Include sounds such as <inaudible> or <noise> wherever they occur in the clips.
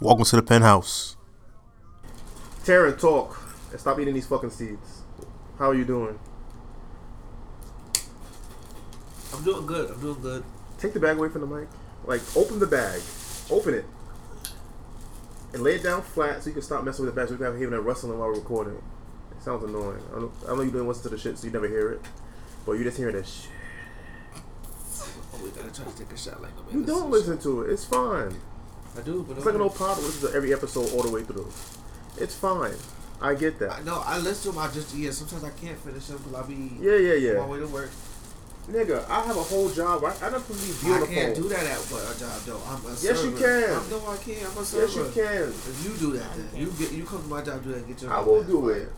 Welcome to the penthouse. Taryn, talk and stop eating these fucking seeds. How are you doing? I'm doing good. I'm doing good. Take the bag away from the mic. Like, open the bag. Open it. And lay it down flat so you can stop messing with the bag so you can have hearing that rustling while we're recording. It sounds annoying. I, don't, I know you didn't listen to the shit so you never hear it. But you just hear that shit. Oh, we gotta try to take a shot like nobody You don't listens. listen to it. It's fine. I do, but It's like an old pod listens to every episode all the way through. It's fine. I get that. I that. know. I listen to them. I just yeah. Sometimes I can't finish them because I be Yeah, yeah, yeah on my yeah. way to work. Nigga, I have a whole job. Right? I don't have to be I can't do that at a uh, job though. I'm a Yes, you can. I'm, no, I can't. I'm a server. Yes, you can. If you do that, then you get you come to my job, do that, and get your. I will do it.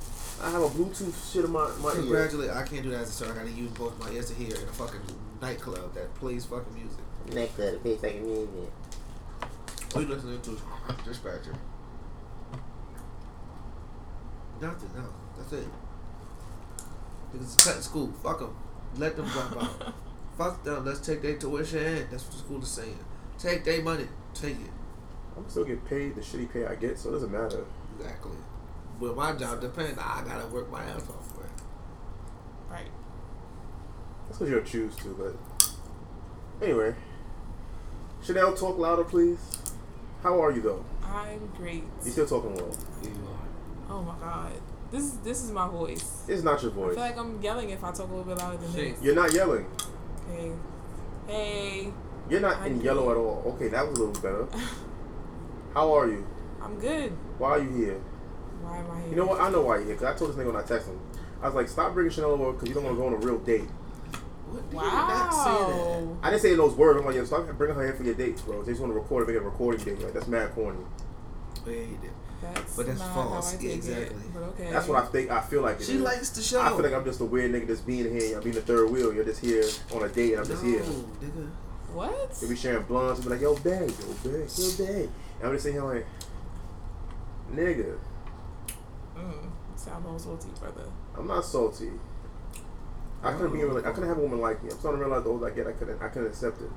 I have a Bluetooth shit in my my ear. Congratulate. I can't do that as a server. I gotta use both my ears to hear in a fucking nightclub that plays fucking music. Next to the face like music. What you listening to? Dispatcher. Nothing. No. That's it. Niggas cutting school. Fuck them. Let them drop out. <laughs> Fuck them. Let's take their tuition. That's what the school is saying. Take their money. Take it. I'm still get paid the shitty pay I get, so it doesn't matter. Exactly. But my job depends. I gotta work my ass off for it. Right. That's what you'll choose to, but anyway. Chanel, talk louder, please. How are you though? I'm great. You still talking well? Here you are. Oh my god. This is this is my voice. It's not your voice. I feel like I'm yelling if I talk a little bit louder than Shit. this. You're not yelling. Okay. Hey, You're not I in do. yellow at all. Okay, that was a little better. <laughs> How are you? I'm good. Why are you here? Why am I here? You know what? I know why you're here. Cause I told this nigga when I texted him. I was like, stop bringing Chanel over because you don't want to go on a real date. What? You did not say that. Wow. I didn't say those words. I'm like, yo, stop bringing her here for your dates, bro. They just want to record it, make it a recording date. Like, that's mad corny. Yeah, he did. That's But that's not false. How I Yeah, exactly. It, but okay. That's what I think. I feel like it She is. likes the show. I feel like I'm just a weird nigga just being here. I'm being the third wheel. You're just here on a date, and I'm just no, here. nigga. What? They be sharing blunts and be like, yo, babe, yo, babe, yo, babe. And I'm just sitting here like, nigga, Mm, sound all salty, brother. I'm not salty. I couldn't be like I couldn't have a woman like me. I'm starting to realize the older I get, I couldn't I couldn't accept it.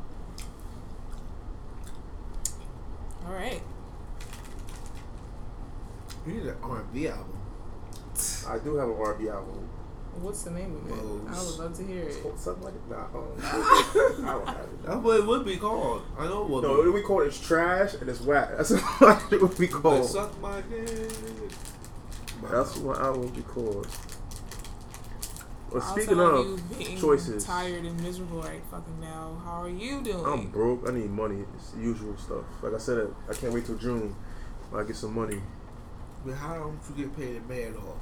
All right. You need an R&B album. I do have an R&B album. What's the name of it? I would love to hear it. It's something like it. Nah, um, <laughs> I don't have it. That's what it would be called. I know what. No, what we call it is trash and it's whack. That's <laughs> what it would be called. suck my dick. That's what I would be called. Well, speaking of you being choices, tired and miserable right fucking now. How are you doing? I'm broke. I need money. It's the usual stuff. Like I said, I can't wait till June. When I get some money. But how don't you get paid in May at all?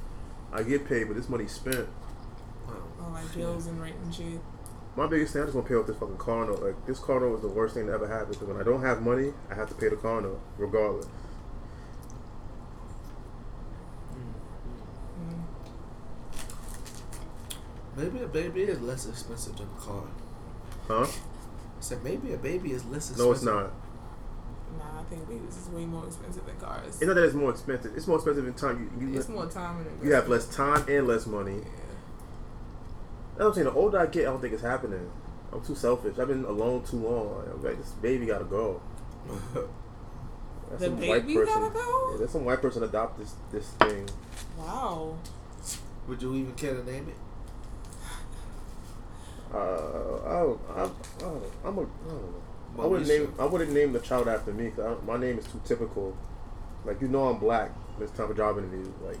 I get paid, but this money's spent. Wow. All like oh, bills and rent and shit. My biggest thing, I just want to pay off this fucking car note. Like this car note was the worst thing that ever happened. Because when I don't have money, I have to pay the car note regardless. Mm. Maybe a baby is less expensive than a car. Huh? I said maybe a baby is less expensive. No, it's not. Nah, I think babies is way more expensive than cars. It's not that it's more expensive. It's more expensive in time. You, you, It's more time and you have less time and less money. Yeah. That's what I'm saying. The older I get, I don't think it's happening. I'm too selfish. I've been alone too long. Like, I'm like, this baby gotta go. <laughs> That's The some baby gotta go? Yeah, there's some white person adopt this this thing. Wow. Would you even care to name it? Uh, I I, I don't, I'm a, I don't know. I wouldn't name I wouldn't name the child after me because my name is too typical. Like you know I'm black. This type of job interview. Like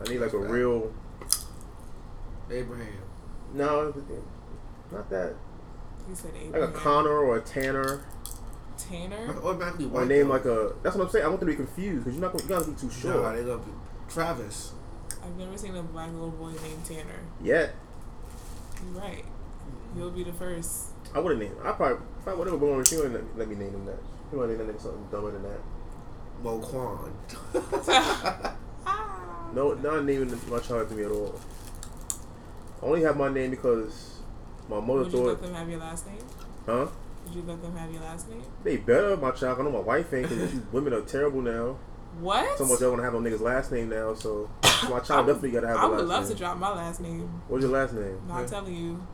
I need like a real Abraham. no, not that You said Abraham. like a Connor or a Tanner Tanner? Automatically or white. a name though. like a. That's what I'm saying. I want them to be confused because you're not gonna, you gotta be too Nah, short. they gonna be Travis. I've never seen a black little boy named Tanner. Yet You're right. You'll be the first. I would have named. I probably if I would have born, she wouldn't let, let me name him that. She would have named him something dumber than that. Moquan. <laughs> Ah. No, not naming my child to me at all. I only have my name because my mother Would you let them have your last name? huh? Would you let them have your last name? They better, my child. I know my wife ain't because women are terrible now. What? So much y'all want to have no nigga's last name now, so my <coughs> child definitely got to have I a would last love name. to drop my last name. What's your last name? Not Yeah. telling you.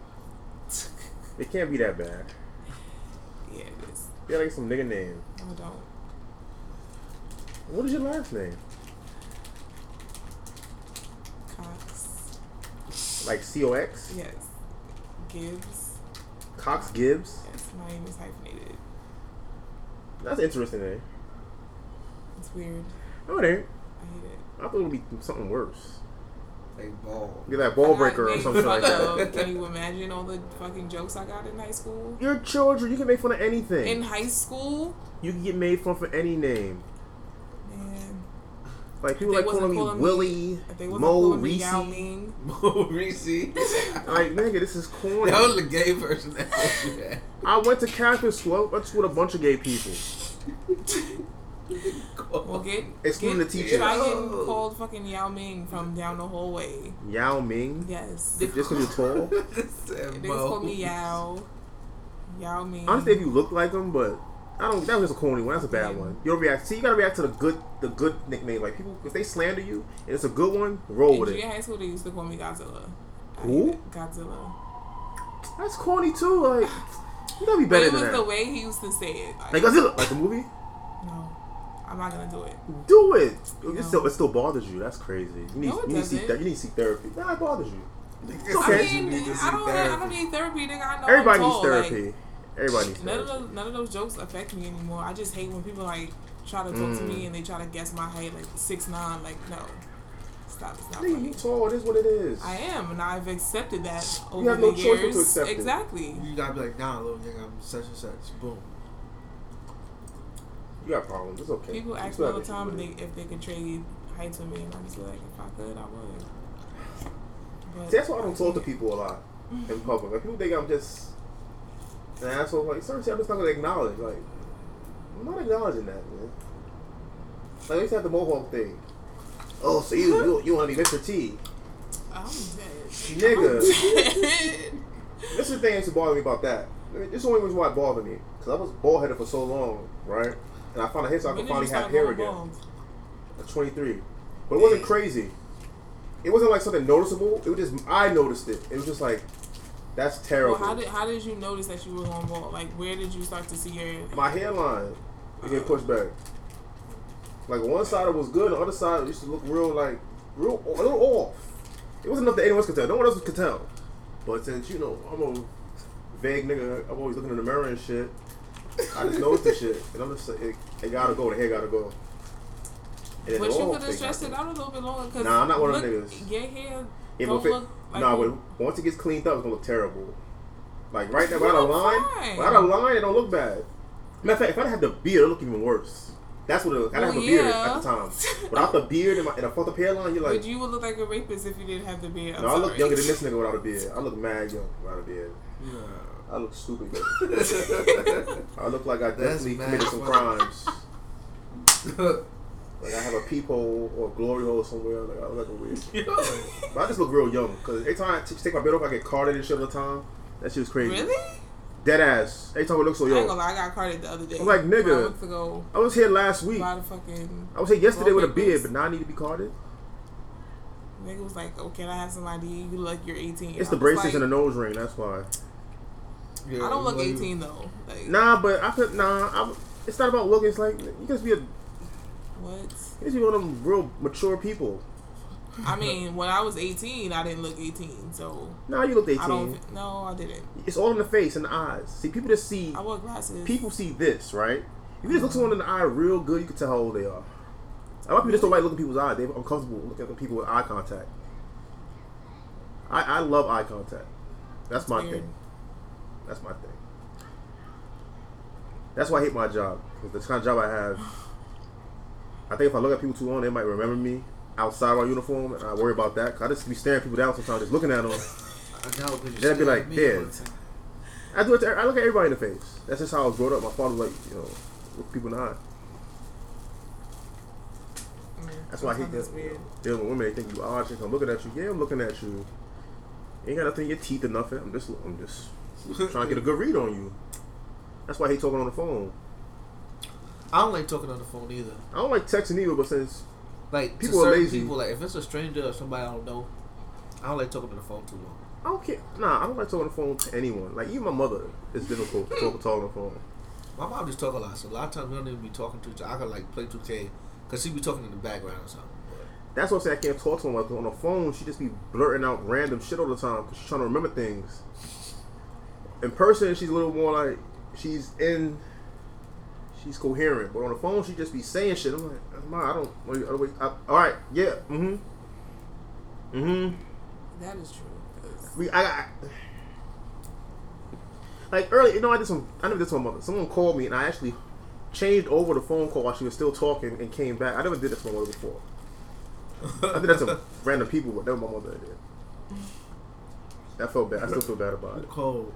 It can't be that bad. <sighs> Yeah. It is. Yeah, like some nigga name. I don't. What is your last name? Cox. Like C O X? Yes. Gibbs. Cox Gibbs? Yes, my name is hyphenated. That's interesting, eh? It's weird. No, it ain't. I hate it. I thought it would be something worse. Like ball. Get that ball breaker or something like that. of- Can you imagine all the fucking jokes I got in high school? You're children. You can make fun of anything. In high school, you can get made fun for any name. man. Like people like calling me calling me- Willie, they wasn't Mo, calling me Reese. Yao Ming, <laughs> Mo Reese. <laughs> Like nigga, this is corny. That was the gay person that was you had. I went to Catholic school. I went to school with a bunch of gay people. <laughs> <laughs> well, get Excluding get, the teacher. Try getting called fucking Yao Ming from down the hallway. Yao Ming. Yes. Just because you're tall. <laughs> <laughs> Said Niggas Mo. call me Yao. Yao Ming. Honestly, if you look like them, but I don't. That was just a corny one. That's a bad one. You don't react. See, you gotta react to the good, the good nickname. Like people, if they slander you and it's a good one, roll in with junior it. high school, they used to call me Godzilla. Who? Godzilla. That's corny too. Like you gotta be <sighs> But better it than was that. the way he used to say it. Like, Like Godzilla, like the movie. no, I'm not gonna do it. Do it. No. It still, it still bothers you. That's crazy. You need, No, it you need to seek doesn't. that. You need to seek therapy. Nah, it bothers you. It's okay. I mean, I don't, I don't need therapy, nigga. I know Everybody I'm needs tall. therapy. Like, Everybody needs none of therapy. those, none of those jokes affect me anymore. I just hate when people like try to talk to Mm. me and they try to guess my height, like six nine. Like, no, stop. It's not Nigga, funny. you tall. It is what it is. I am, and I've accepted that over have no the choice but years. to accept it. exactly. You gotta be like, nah, little nigga, I'm such and such. Boom. You got problems. It's okay. People ask me all the time if they, if they could trade heights with me, and I'm just like, if I could, I would. But See, that's why I don't talk to people a lot in public. Like people think I'm just an asshole. Like shit I'm just not gonna acknowledge. Like I'm not acknowledging that, man. Like I used to have the mohawk thing. Oh, so you you, you want to be Mr. T? I'm dead. Nigga. I'm dead. This is the thing that used to bother me about that. I mean, this is the only reason why it bothered me. Because I was bald headed for so long, right? And I found a hair so I could finally have hair again. At 23. But it wasn't crazy. It wasn't like something noticeable. It was just, I noticed it. It was just like, that's terrible. Well, how did how did you notice that you were going bald? Like, where did you start to see your? My hairline would get pushed back. Like one side it was good, the other side used to look real like real a little off. It wasn't enough that anyone else could tell. No one else could tell. But since you know I'm a vague nigga, I'm always looking in the mirror and shit. I just noticed the shit, and I'm just like, it, it gotta go. The hair gotta go. And But you off could have thing stretched it out a little bit longer. Cause Nah, I'm not one of them look, niggas. Your hair Yeah, don't if it- look like nah, but once it gets cleaned up, it's gonna look terrible. Like right now, You without a line, fine. without a line, it don't look bad. Matter of fact, if I had the beard, it look even worse. That's what it look. I didn't Well, have a beard yeah. at the time. Without the beard and, my, and a fucked up hairline, you're like, but you would look like a rapist if you didn't have the beard. I'm no, I look younger than this nigga without a beard. I look mad young without a beard. Yeah. I look stupid. <laughs> I look like I That's definitely committed some crimes. <laughs> Like I have a peephole or a glory hole somewhere. Like I look like a weird. <laughs> But I just look real young because every time I t- take my beard off, I get carded and shit all the time. That shit was crazy. Really? Dead ass. Every time I look so I ain't young. gonna lie, I got carded the other day. I'm like, nigga. When I went to I was here last week. buy the fucking. I was here yesterday with a Wallpapers. beard, but now I need to be carded. Nigga was like, "Oh, can I have some ID? You look you're 18." It's the braces like, and the nose ring. That's why. Yeah, I don't look 18 though. Like, Nah, but I could. Nah, I'm, it's not about looking. It's like you guys be a. what? You guys be one of them real mature people. I mean, when I was 18, I didn't look 18, so Nah, you looked 18. I don't. No, I didn't. It's all in the face and the eyes. See, people just see. I wore glasses. People see this, right? If you just look mm-hmm. someone in the eye real good, you can tell how old they are. A lot of people just don't like looking people's eyes. They're uncomfortable looking at people with eye contact. I, I love eye contact. That's my weird. thing. That's my thing. That's why I hate my job. Because the kind of job I have, I think if I look at people too long, they might remember me outside my uniform, and I worry about that. Cause I just be staring people down sometimes, just looking at them. I know, but Then I'd be like, "Dead." I do it. To, I look at everybody in the face. That's just how I was brought up. My father was like, you know, look people in the eye. That's why I hate sometimes that. it's weird. Dealing with women, they think you odd. Shit. I'm looking at you. Yeah, I'm looking at you. You ain't got nothing in your teeth or nothing. I'm just, I'm just <laughs> trying to get a good read on you. That's why hate talking on the phone. I don't like talking on the phone either. I don't like texting either, but since Like People to are lazy. People like if it's a stranger or somebody I don't know, I don't like talking on the phone too long. I don't care. Nah, I don't like talking on the phone to anyone. Like even my mother, it's difficult to talk, talk on the phone. My mom just talk a lot, so a lot of times we don't even be talking to each other. I can like play 2K because she be talking in the background or something. That's what I say I can't talk to her Like on the phone, she just be blurting out random shit all the time because she's trying to remember things. In person, she's a little more like she's in. She's coherent, but on the phone, she just be saying shit. I'm like, Ma, I don't. I don't wait, I, all right, yeah, mm-hmm, mm-hmm. That is true. We, I, I like early. You know, I did some. I never did some. mother. Someone called me, and I actually changed over the phone call while she was still talking, and came back. I never did this to my mother before. I did that to <laughs> random people, but that was my mother that did. I felt bad. I still feel bad about it. Cold.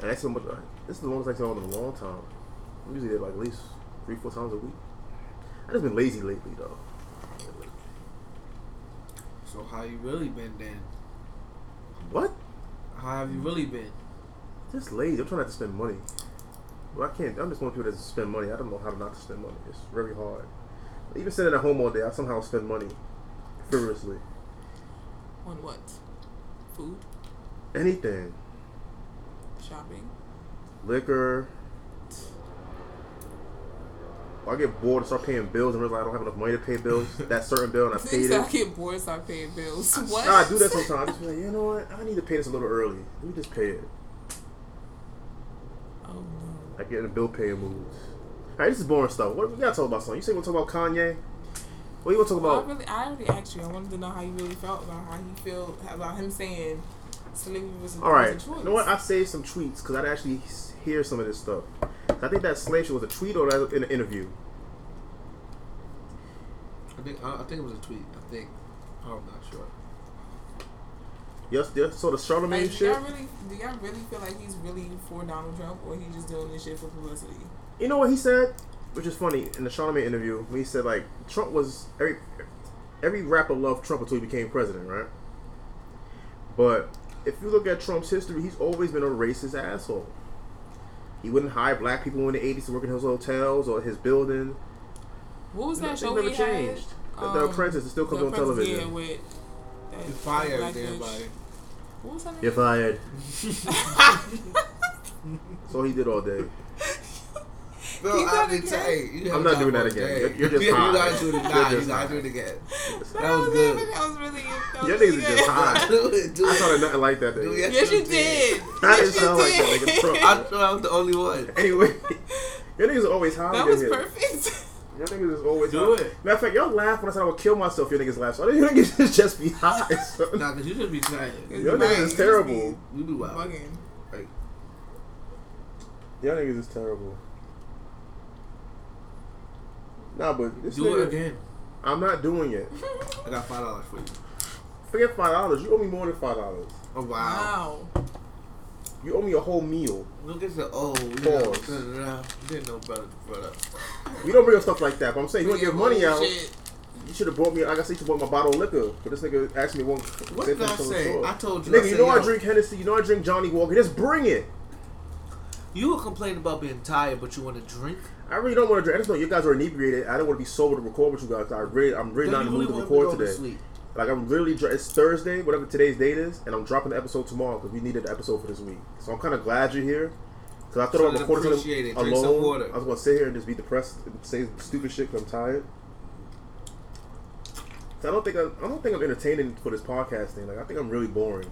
That's so much. Uh, this is the longest I've saw in a long time. I'm usually there like at least three, four times a week. I just been lazy lately though. So how you really been then? What? How have you really been? Just lazy. I'm trying not to spend money. Well, I can't. I'm just one of the people that spend money. I don't know how to not to spend money. It's very hard. Even sitting at home all day, I somehow spend money furiously. on what? Food, Anything, shopping. liquor. I get bored and start paying bills and realize I don't have enough money to pay bills. <laughs> that certain bill and I paid Things I get bored, and start paying bills. What? Nah, I do that sometimes. <laughs> I just be like, you know what? I need to pay this a little early. Let me just pay it. Oh no. I get in the bill paying moods. Alright, this is boring stuff. What we gotta talk about something? You say we'll talk about Kanye? What you want to talk Well, I about? really, I already asked you. I wanted to know how you really felt about how he feel about him saying slavery was a All right. was. You know what? I saved some tweets because I'd actually s- hear some of this stuff. I think that slave shit was a tweet or that was in an interview. I think I, I think it was a tweet. I think I'm not sure. Yes, yes. So the Charlamagne Like, do shit. y'all really, do y'all really feel like he's really for Donald Trump, or he just doing this shit for publicity? You know what he said, which is funny in the Charlamagne interview. When he said like Trump was every every rapper loved Trump until he became president, right? But if you look at Trump's history, he's always been a racist asshole. He wouldn't hire black people in the '80s to work in his hotels or his building. What was that Things show never he changed. had? The- The Apprentice um, is still The comes on Apprentice, television. Yeah, with that, He fired black bitch. everybody. What was her name? You're fired. <laughs> So he did all day. <laughs> Bro, Keep I that did again. say you I'm not doing that again. You're- you're just <laughs> you gotta do it You're again. You just gotta do it again. That, That was was good. That was really. good. Your niggas are good. just high. <laughs> do it. I thought sounded nothing like that. Do Nigga. it. Yes, you did. That yes, didn't sound like that, did. nigga. Trump. I thought I was the only one. <laughs> Anyway, your niggas are always high. That in was here. perfect. Your niggas is always Do high. it. Matter of fact, y'all laugh when I said I would kill myself. Your niggas laugh. So your niggas just just be high. son. Nah, cause you should be trying. Your niggas is you terrible. You be wild. Bugging. Your niggas is terrible. Nah, but this Do nigga, it again. I'm not doing it. <laughs> I got five dollars for you. Forget five dollars. You owe me more than five dollars. Oh wow. Wow. You owe me a whole meal. Look at the oh, you Pause. know. You didn't know better, brother. Uh, we don't bring up stuff like that. But I'm saying you want to give money out. Bullshit. You should have brought me. Like I said, you should brought my bottle of liquor. But this nigga asked me one. What did I say? I told you. Nigga, I you said, know I drink Hennessy. You know I drink Johnnie Walker. Just bring it. You were complaining about being tired, but you want to drink. I really don't want to drink. I just know you guys are inebriated. I don't want to be sober to record with you guys. I really, I'm really not in the mood to record to today. Like I'm really, dr- it's Thursday, whatever today's date is, and I'm dropping the episode tomorrow because we needed the episode for this week. So I'm kind of glad you're here. Because I thought So then recording something some alone. I was gonna sit here and just be depressed and say stupid shit because I'm tired. So I don't think I, I don't think I'm entertaining for this podcast thing. Like I think I'm really boring.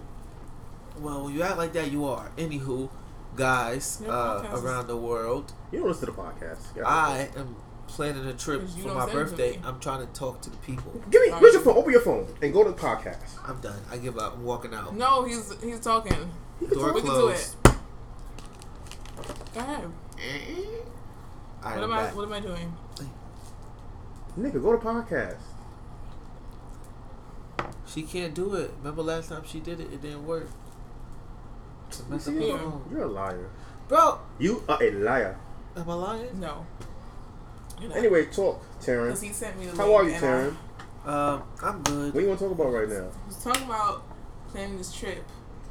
Well, when you act like that, you are. Anywho, guys uh, around the world, You don't listen to the podcast. I am planning a trip for my birthday. anything. I'm trying to talk to the people. Give me, where's your phone? Open your phone and go to the podcast. I'm done. I give up. I'm walking out. No, he's he's talking. You can Door talk. We can do closed. it. Go ahead. All right, What I'm am I? What am I doing? Nigga, go to podcast. She can't do it. Remember last time she did it? It didn't work. To mess up her Yeah. phone. You're a liar. Bro, You are a liar. am I lying? No. You're. Anyway, talk, Because Taryn. he sent me the How are you, and Taryn? Um, I'm good. What do you want to talk about right now? I was talking about planning this trip.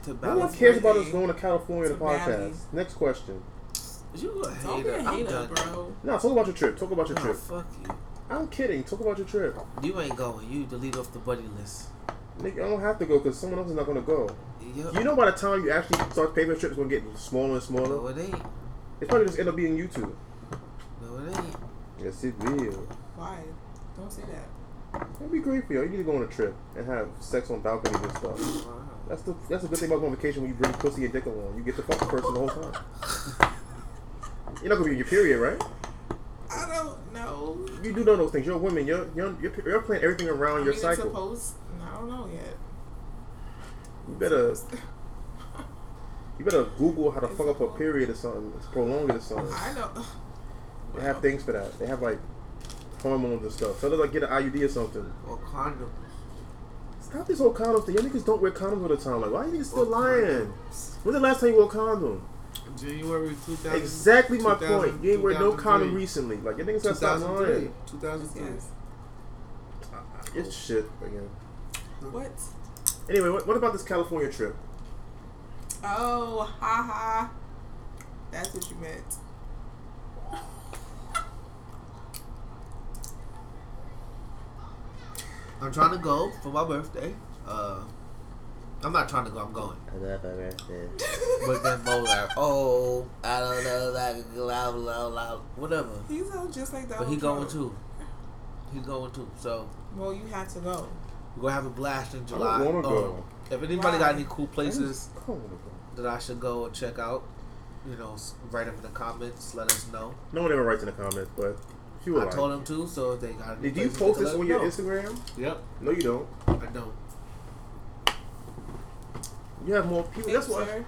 To No one cares about us going to California to to Bali. podcast. Next question. You a Don't be hater. a I'm done. bro. No, talk about your trip. Talk about your Nah, trip. fuck you. I'm kidding. Talk about your trip. You ain't going. You delete off the buddy list. Nigga, I don't have to go because someone else is not going to go. Yep. You know by the time you actually start paying for the trip, it's going to get smaller and smaller. No, it ain't. It's probably just end up being you two. No, it ain't. Yes, it will. Why? Don't say that. It'd be great for you. You need to go on a trip and have sex on balconies and stuff. Wow. That's the that's the good thing about going on vacation when you bring pussy and dick along. You get to fuck the person the whole time. <laughs> You're not gonna be in your period, right? I don't know. You do know those things. You're a woman. You're you're you're, you're planning everything around I your mean, cycle. It's supposed. I don't know yet. You better you better Google how to fuck up a period or something. Prolong it or something. I know. They have things for that. They have like hormones and stuff. So they like get an IUD or something. Or condom. Stop this whole condom thing. Y'all niggas don't wear condoms all the time. Like, why are you niggas still Or lying? condoms. When's the last time you wore a condom? January 2000. Exactly my 2000 point. You ain't wear no condom recently. Like, your niggas gotta stop lying. 2003. Yes. It's shit again. What? Anyway, what, what about this California trip? Oh, ha ha. That's what you meant. I'm trying to go for my birthday. Uh, I'm not trying to go. I'm going. I love my birthday. But then Mo like, oh, I don't know, like, loud, loud, loud, whatever. He's sounds just like that. But he going too. He's going too. So Well, you had to go. We're gonna have a blast in July. don't wanna Um, go. If anybody Why? got any cool places I go. that I should go and check out, you know, write them in the comments. Let us know. No one ever writes in the comments, but if you would I like. told them to, so if they got. any Did you places, post they this on your know. Instagram? Yep, No, you don't. I don't. You have more people. That's why.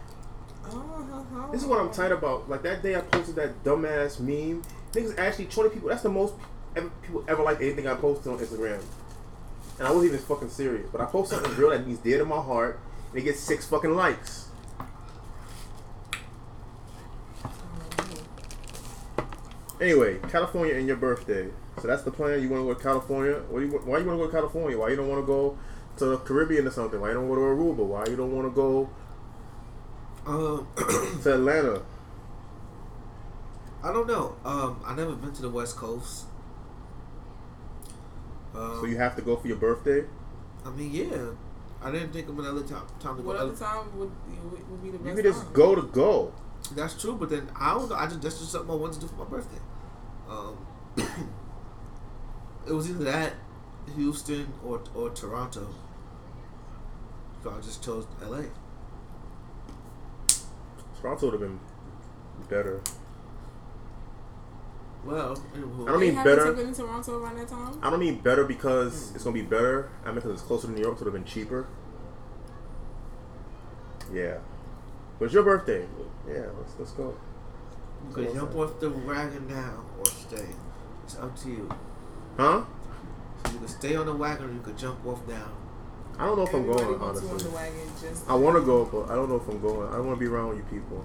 Oh, This is what I'm tired about. Like that day I posted that dumbass meme. Niggas actually 20 people. That's the most ever, people ever like anything I posted on Instagram. And I wasn't even fucking serious. But I post something real that means dear to my heart, and it gets six fucking likes. Anyway, California and your birthday. So that's the plan. You want to go to California? Do you, why you want to go to California? Why you don't want to go to the Caribbean or something? Why you don't go to Aruba? Why you don't want to go Um, <clears throat> to Atlanta? I don't know. Um, I never been to the West Coast. Um, So you have to go for your birthday? I mean, yeah. I didn't think of another time, time to go. What other- other time would would would be the best You could just time? go to go. That's true, but then I don't know. I just that's just something I wanted to do for my birthday. Um, <coughs> it was either that, Houston, or or Toronto. So I just chose L.A. Toronto would have been better. Well, I don't They mean haven't better. been in Toronto around that time. I don't mean better because hmm. it's gonna be better. I mean because it's closer to New York, so it would have been cheaper. Yeah, but it's your birthday. Yeah, let's let's go. you could jump off the wagon now or stay. It's up to you. Huh? So you could stay on the wagon or you could jump off now. I don't know if I'm going. wants on the Honestly, wagon. Just I want to go, but I don't know if I'm going. I don't want to be around you people.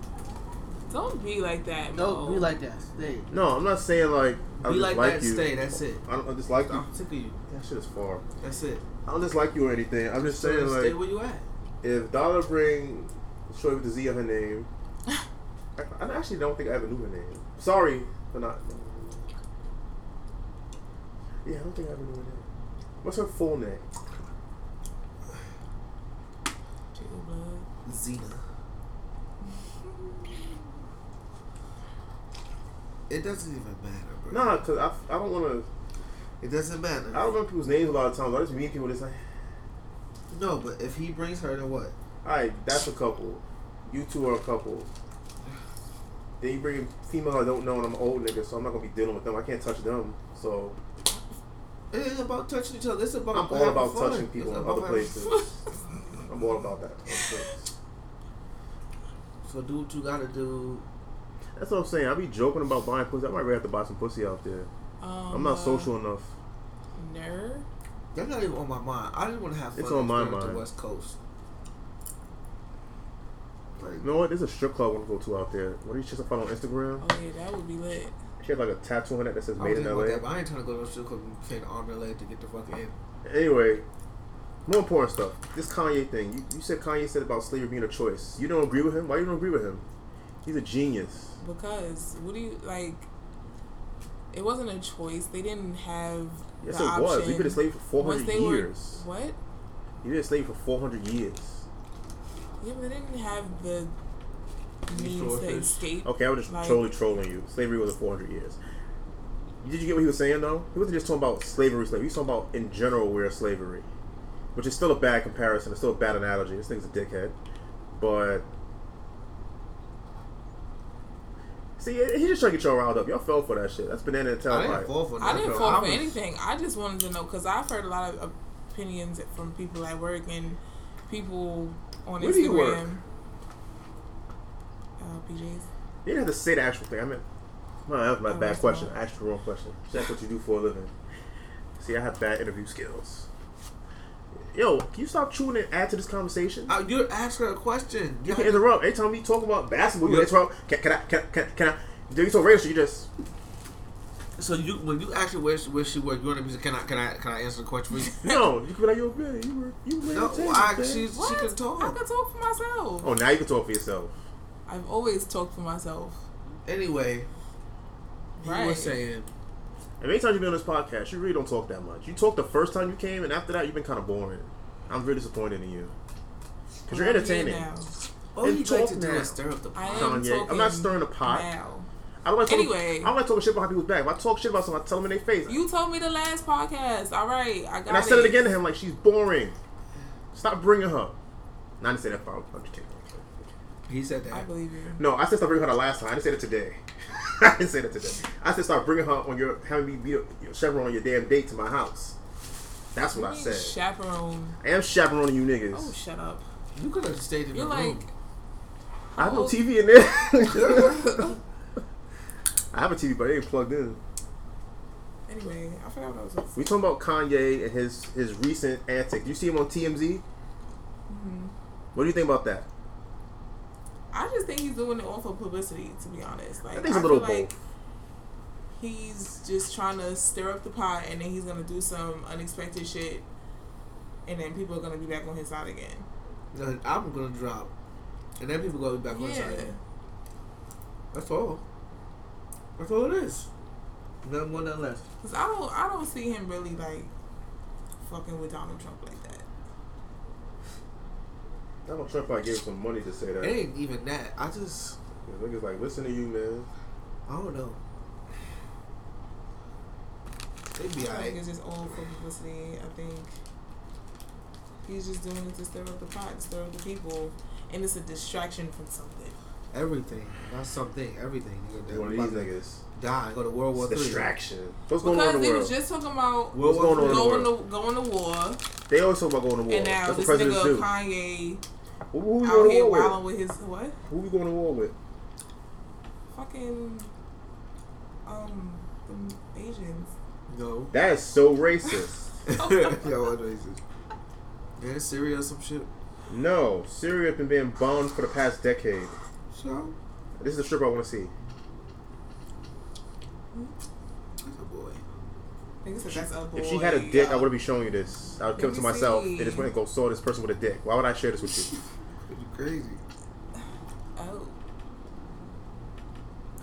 Don't be like that. No, Mo. be like that. Stay. No, I'm not saying like I Be just like, like that. you. Stay. That's it. I don't I just like you. I'm sick of you. That shit is far. That's it. I don't dislike you or anything. I'm just saying So stay like where you at. if Dollar bring Shorty with the Z on her name, <laughs> I, I actually don't think I ever knew her name. Sorry for not. Yeah, I don't think I ever knew her name. What's her full name? Chicken It doesn't even matter, bro. Nah, cause I, I don't want to. It doesn't matter. I don't remember people's names a lot of times. I just meet people that's like, No, but if he brings her, then what? all right, that's a couple. You two are a couple. Then you bring in female I don't know, and I'm an old nigga, so I'm not gonna be dealing with them. I can't touch them. So It ain't about touching each other. It's about I'm all about fun. touching people It's in other places. I'm all about that. <laughs> So do what you gotta do. That's what I'm saying. I be joking about buying pussy. I might really have to buy some pussy out there. Um, I'm not uh, social enough. Nerd. That's not even on my mind. I just want to have fun. It's on my mind. The West Coast. Like, You know what? There's a strip club I want to go to out there. What are these chicks I follow on Instagram? Oh yeah, that would be lit. She has like a tattoo on it that says "Made in thinking about LA." that, but I ain't trying to go to a strip club and pay the arm and leg to get the fuck in. Anyway, more important stuff. This Kanye thing. You, you said Kanye said about slavery being a choice. You don't agree with him? Why you don't agree with him? He's a genius. Because what do you like? It wasn't a choice. They didn't have Yes, the it option. was. We've been enslaved for 400 they were- years. what? You've been enslaved for 400 years. Yeah, but they didn't have the means to escape. Okay, I was just Like- totally trolling you. Slavery wasn't 400 years. Did you get what he was saying though? He wasn't just talking about slavery, slavery. He was talking about in general we're slavery, which is still a bad comparison. It's still a bad analogy. This thing's a dickhead, but see, he just trying to get y'all riled up. Y'all fell for that shit. That's banana and I didn't fall for I didn't though. fall I for was- anything. I just wanted to know because I've heard a lot of opinions from people at work and people on Where do you work? Instagram. Uh, PJs. You didn't have to say the actual thing. I meant, no, that was my Oh, bad question. not- I asked the wrong question. That's what you do for a living. See, I have bad interview skills. Yo, can you stop chewing and add to this conversation? Uh, you're asking a question. You can interrupt. Every time we talk about basketball, you Yeah. interrupt. Can, can I? Can, can, can I? Do you talk radio? shit, You just So you when you ask her where she, where she work, you want to be can I can I can I answer the question for you? <laughs> no. You can be like, yo, man, you were you were. no, entertaining, I, man." she she What? can I can talk for myself. Oh, now you can talk for yourself. I've always talked for myself. Anyway, he Right. was saying And many times you've been on this podcast, you really don't talk that much. You talked the first time you came, and after that, you've been kind of boring. I'm really disappointed in you because you're But I'm here entertaining. now. all And you like to talk do is stir up the I pot. am Kanye, talking I'm not stirring the pot. now. I don't like talking, Anyway. I don't like talking shit about how people's back. If I talk shit about someone, I tell them in their face. You told me the last podcast. All right, I got and I said it again to him, like she's boring. Stop bringing her. Not to say that. Part. I'm just kidding. He said that. I believe you. No, I said stop bringing her the last time. I didn't say that today. <laughs> I didn't say that today. I said start bringing her on your having me be your chaperone on your damn date to my house. That's what I said. Chaperone. I am chaperoning you niggas. Oh, shut up. You could have stayed in You're the like. room. I have no TV in there. <laughs> I have a TV, but it ain't plugged in. Anyway, I forgot what I was. Saying. We talking about Kanye and his his recent antics. You see him on TMZ. Mm-hmm. What do you think about that? I just think he's doing it all for publicity. To be honest, like I think it's a little feel like he's just trying to stir up the pot, and then he's gonna do some unexpected shit, and then people are gonna be back on his side again. The album gonna drop, and then people gonna be back on yeah. side. Again. That's all. That's all it is. Nothing more, nothing less. Cause I don't, I don't see him really like fucking with Donald Trump like. Donald Trump probably gave him some money to say that. It ain't even that. I just, The Niggas like, listen to you, man. I don't know. They be I think alright. it's just all for publicity. I think he's just doing it to stir up the pot, stir up the people, and it's a distraction from something. Everything. Not something. Everything. He's Nigga, one of these niggas. Die. Go to World War It's Three. distraction. What's going on Because in the world? Because they world? was just talking about World What's War going on in the going world? to going to war, They always talk about going to war. and now That's this what nigga do. Kanye Who, who we out going to here war with? with his what? Who we going to war with? Fucking um the Asians. No. That is so racist. <laughs> <laughs> Yo, what racist? Yeah, Syria or some shit. no, Syria has been being bombed for the past decade. So, This is the strip I want to see. That's a boy. Nigga said that's a boy. If she had a dick, I yo. would be showing you this. I would give it to myself and just went and go saw this person with a dick. Why would I share this with you? <laughs> You crazy. Oh,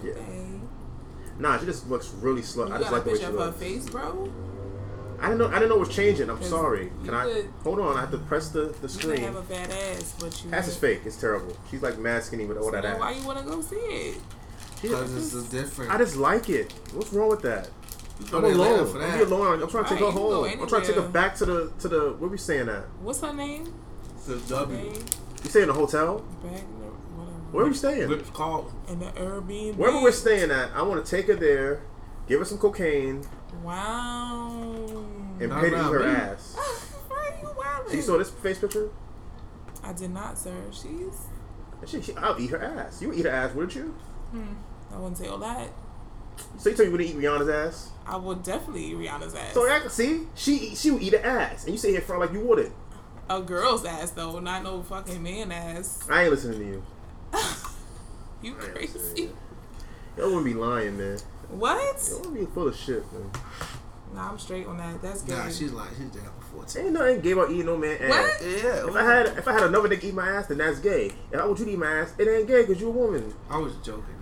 Yeah. okay. Nah, she just looks really slut. You I just like the way she of her face, bro. I didn't know. I didn't know it was changing. I'm sorry. Can I could- hold on? I have to press the the screen. You have a fat ass, but you. Ass is fake. It's terrible. She's like mad skinny with all So that then why you wanna go see it? She- Because this is different. I just like it. What's wrong with that? I'm go to Atlanta alone. for I'm that. be alone. I'm trying to take Right, her you can go home. I'm trying to take her back to the to the. Where we staying at? What's her name? It's a W. Babe, You stay in a hotel? Wagner, Where are we staying? Whips called. In the Airbnb. Wherever we're staying at, I want to take her there, give her some cocaine, Wow. and Not pay to eat around her me. ass. <laughs> Why are you wilding? You saw this face picture? I did not, sir. She's. She, she, I'll eat her ass. You would eat her ass, wouldn't you? Hmm. I wouldn't say all that. So you tell me you wouldn't eat Rihanna's ass? I would definitely eat Rihanna's ass. So I, see, she she would eat an ass, and you sit here front like you wouldn't. A girl's ass though, not no fucking man ass. I ain't listening to you. <laughs> you I ain't listening to crazy? you. Y'all wouldn't be lying, man. What? Y'all would be full of shit, man. Nah, I'm straight on that. That's good. Nah, she's lying. She's down for 14. Ain't nothing gay about eating no man ass. What? Yeah. If I had if I had another nigga eat my ass, then that's gay. If I want you to eat my ass, it ain't gay because you're a woman. I was joking.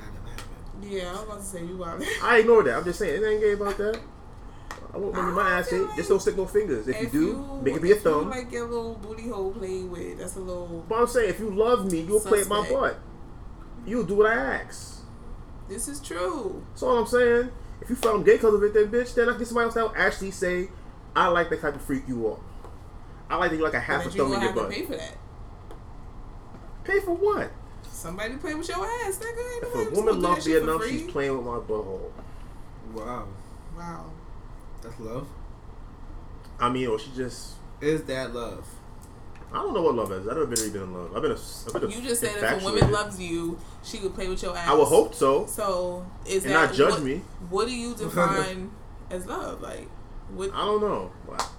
That yeah, I was about to say you. <laughs> I ignore that. I'm just saying it ain't gay about that. I won't make my ass feel ate. Just don't stick no fingers. If, you do, make it be a thumb. you like your little booty hole played with. That's a little. But I'm saying if you love me, you'll play at my butt. You'll do what I ask. This is true. That's all I'm saying. If you found gay because of it, then bitch, then I get somebody else that will actually say, I like the type of freak you are. I like that you like a half a But you thumb in your butt. pay for that. Pay for what? Somebody play with your ass, nigga. Ain't If a woman gonna loves that me enough, free. she's playing with my butthole. Wow, Wow. that's love. I mean, or she just. Is that love? I don't know what love is. I've never been really been in love. I've been a. I've been a You just said if a woman loves you, she could play with your ass. I would hope so, So is and that not judge what, me. What do you define <laughs> as love? Like, what? I don't know.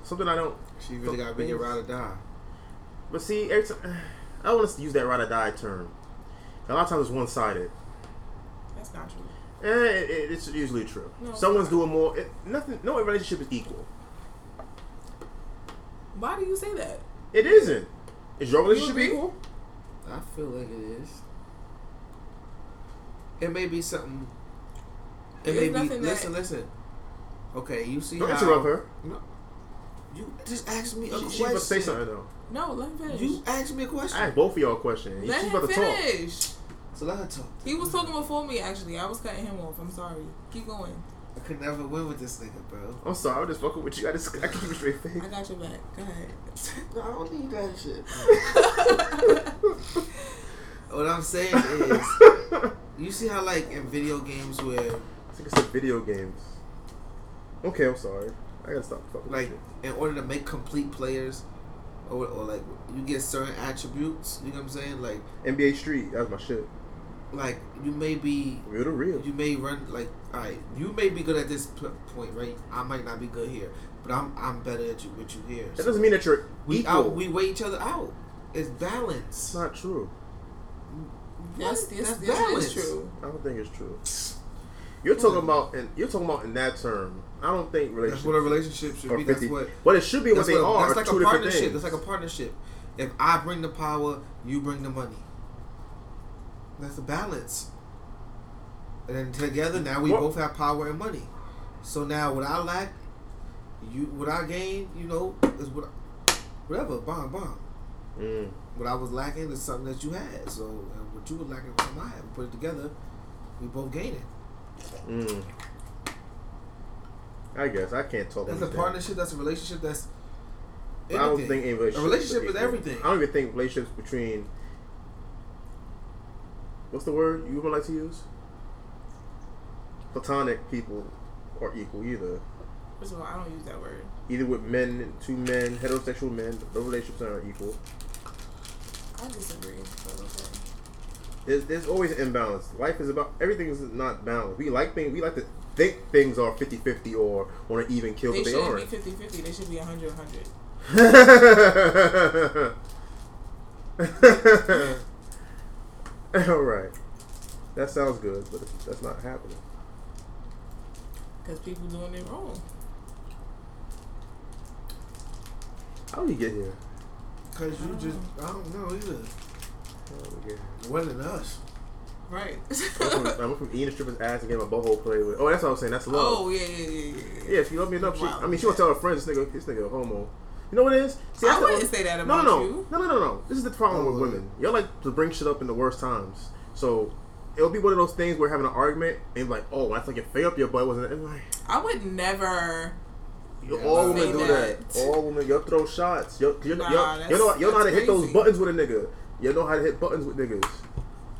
Something I don't. She really got to be your ride or die. But see, every time, <sighs> I don't want to use that ride or die term. A lot of times it's one sided. That's not true. Eh, it, it, it's usually true. No, Someone's doing more. It, nothing. No relationship is equal. Why do you say that? It isn't. Is your relationship agree? equal? I feel like it is. It may be something. It There's may be. nothing that- Listen, listen. Okay, you see Don't how interrupt her. you just asked me a She, question. she's about to say something though. No, let him finish. You asked me a question, I asked both of y'all a question. let she's him about to talk. Finish. so let her talk. He was talking before me. Actually, I was cutting him off. I'm sorry. Keep going. I could never win with this nigga, bro. I'm sorry. I'm just fucking with you. I just I can keep a straight face. I got your back. Go ahead. <laughs> No, I don't need that shit. <laughs> what I'm saying is, <laughs> you see how like in video games where I think it's video games. Okay, I'm sorry. I gotta stop fucking like with in order to make complete players, or, or like you get certain attributes. You know what I'm saying? Like. NBA Street. That's my shit. Like you may be Real to real. you may run like all right you may be good at this p- point right i might not be good here but i'm i'm better at you with you here That doesn't mean that you're we equal. out we weigh each other out it's balance. it's not true. Yes, What? yes, That's balance. true. I don't think it's true. You're talking about and you're talking about in that term. I don't think relationships that's what a relationship should be 50. that's what But it should be what they what, are. that's like two a partnership things. that's like a partnership if i bring the power you bring the money that's a balance and then together now we Well- both have power and money so now what i lack you what i gain you know is what I, whatever bomb bomb Mm. what I was lacking is something that you had. So what you were lacking was something I had. We put it together, we both gain it. Mm. I guess I can't talk. That's a partnership. That's a relationship. That's I don't think any relationship. a relationship is everything. I don't even think relationships between. What's the word you would like to use? Platonic people are equal either. First of all, I don't use that word. Either with men, two men, heterosexual men, the relationships aren't equal. I disagree. Okay. There's, there's always an imbalance. Life is about everything is not balanced. We like things. We like to think things are 50-50 or on an even kill, They but they shouldn't aren't. be 50-50. They should be 100-100. <laughs> <laughs> <laughs> All right, that sounds good, but that's not happening. Because people doing it wrong. How did you get here? Cause you just I don't know either. How did we get here? It wasn't us. Right. I went <laughs> from, I eating a stripper's ass and getting my butthole played with. Oh, that's what I was saying. That's a love. oh, yeah, yeah, yeah, yeah. yeah. Yeah, if you love me enough, she, I mean, she gonna tell her friends this nigga, this nigga a homo. You know what it is? See, I the wouldn't only- say that about no, no, you. no, no, no, no. This is the problem Oh, with women. Y'all like to bring shit up in the worst times. So it'll be one of those things where having an argument and like, oh, I think it up your butt wasn't. And like, I would never. Yeah, all women do that. that. All women, you throw shots. You you Nah, you that's- you know how to hit those buttons with a nigga. You know how to hit buttons with niggas.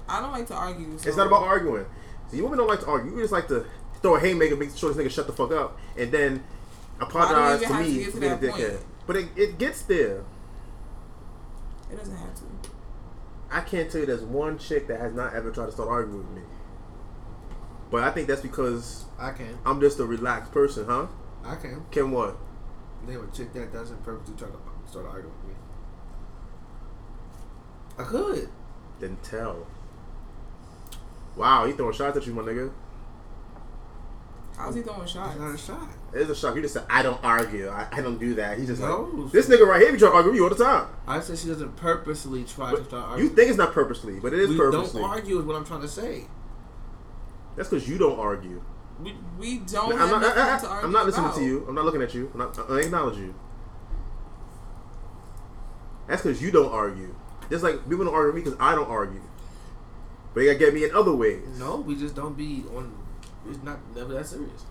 I don't like to argue. So. It's not about arguing. See, women don't like to argue. You just like to throw a haymaker, make sure this nigga shut the fuck up, and then apologize to me for being a dickhead. But it, it gets there. It doesn't have to. I can't tell you there's one chick that has not ever tried to start arguing with me. But I think that's because I can. I'm just a relaxed person, huh? I can. Can what? Name a chick that doesn't purposely try to start arguing with me. I could. Then tell. Wow, he throwing shots at you, my nigga. How's he throwing shots? It's not a shot. It's a shock. You just said I don't argue. I, I don't do that. He's just No. like this nigga right here. Be trying to argue with you all the time. I said she doesn't purposely try to But start you think it's not purposely, but it is we purposely. don't argue is what I'm trying to say. That's because you don't argue. We, we don't I'm have not, nothing I, to argue I'm not listening about. to you. I'm not looking at you. I'm not, I acknowledge you. That's because you don't argue. Just like people don't argue with me because I don't argue. But you gotta get me in other ways. No, we just don't be on. it's not never that serious.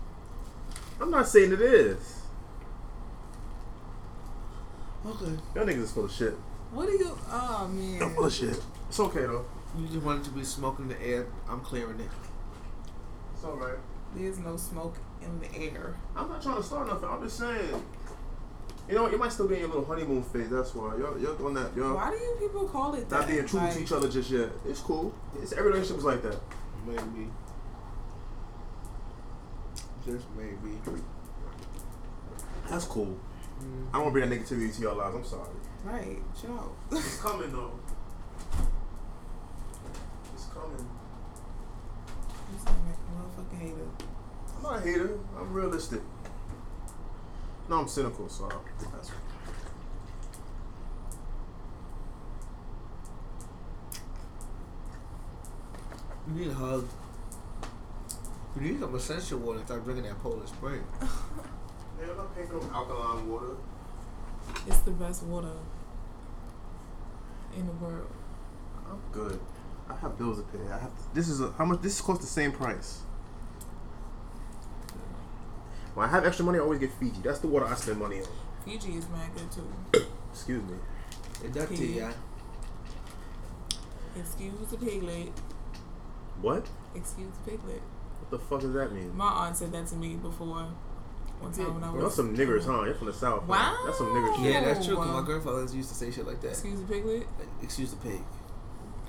I'm not saying it is. Okay. Y'all niggas is full of shit. What do you? Oh I'm man. full of shit. It's okay though. You just wanted to be smoking the air. I'm clearing it. It's alright. There's no smoke in the air. I'm not trying to start nothing. I'm just saying. You know, what? you might still be in your little honeymoon phase. That's why y'all, y'all on that. Y'all Why do you people call it that? not being true Like, to each other just yet. It's cool. It's every relationship is like that. Maybe. Just maybe. That's cool. Mm. I don't want to bring that negativity to your lives. I'm sorry. Right. Chill out. It's coming though. It's coming. You sound like a motherfucking hater. I'm not a hater. I'm realistic. No, I'm cynical. So that's right. You need a hug. You need some essential water. Start drinking that Polar Spring. Yeah, I'm not paying no alkaline water. It's the best water in the world. I'm good. I have bills to pay. I have. To, this is a, how much? This costs the same price. When I have extra money, I always get Fiji. That's the water I spend money on. Fiji is mad good too. <coughs> Excuse me. Is that tea, yeah? Excuse the piglet. What? Excuse the piglet. What the fuck does that mean? My aunt said that to me before. One time when I was. Y'all some niggers, huh? You're from the south. huh? Wow. That's some nigger shit. Yeah, that's true. 'cause Wow. my grandfathers used to say shit like that. Excuse the piglet. Excuse the pig.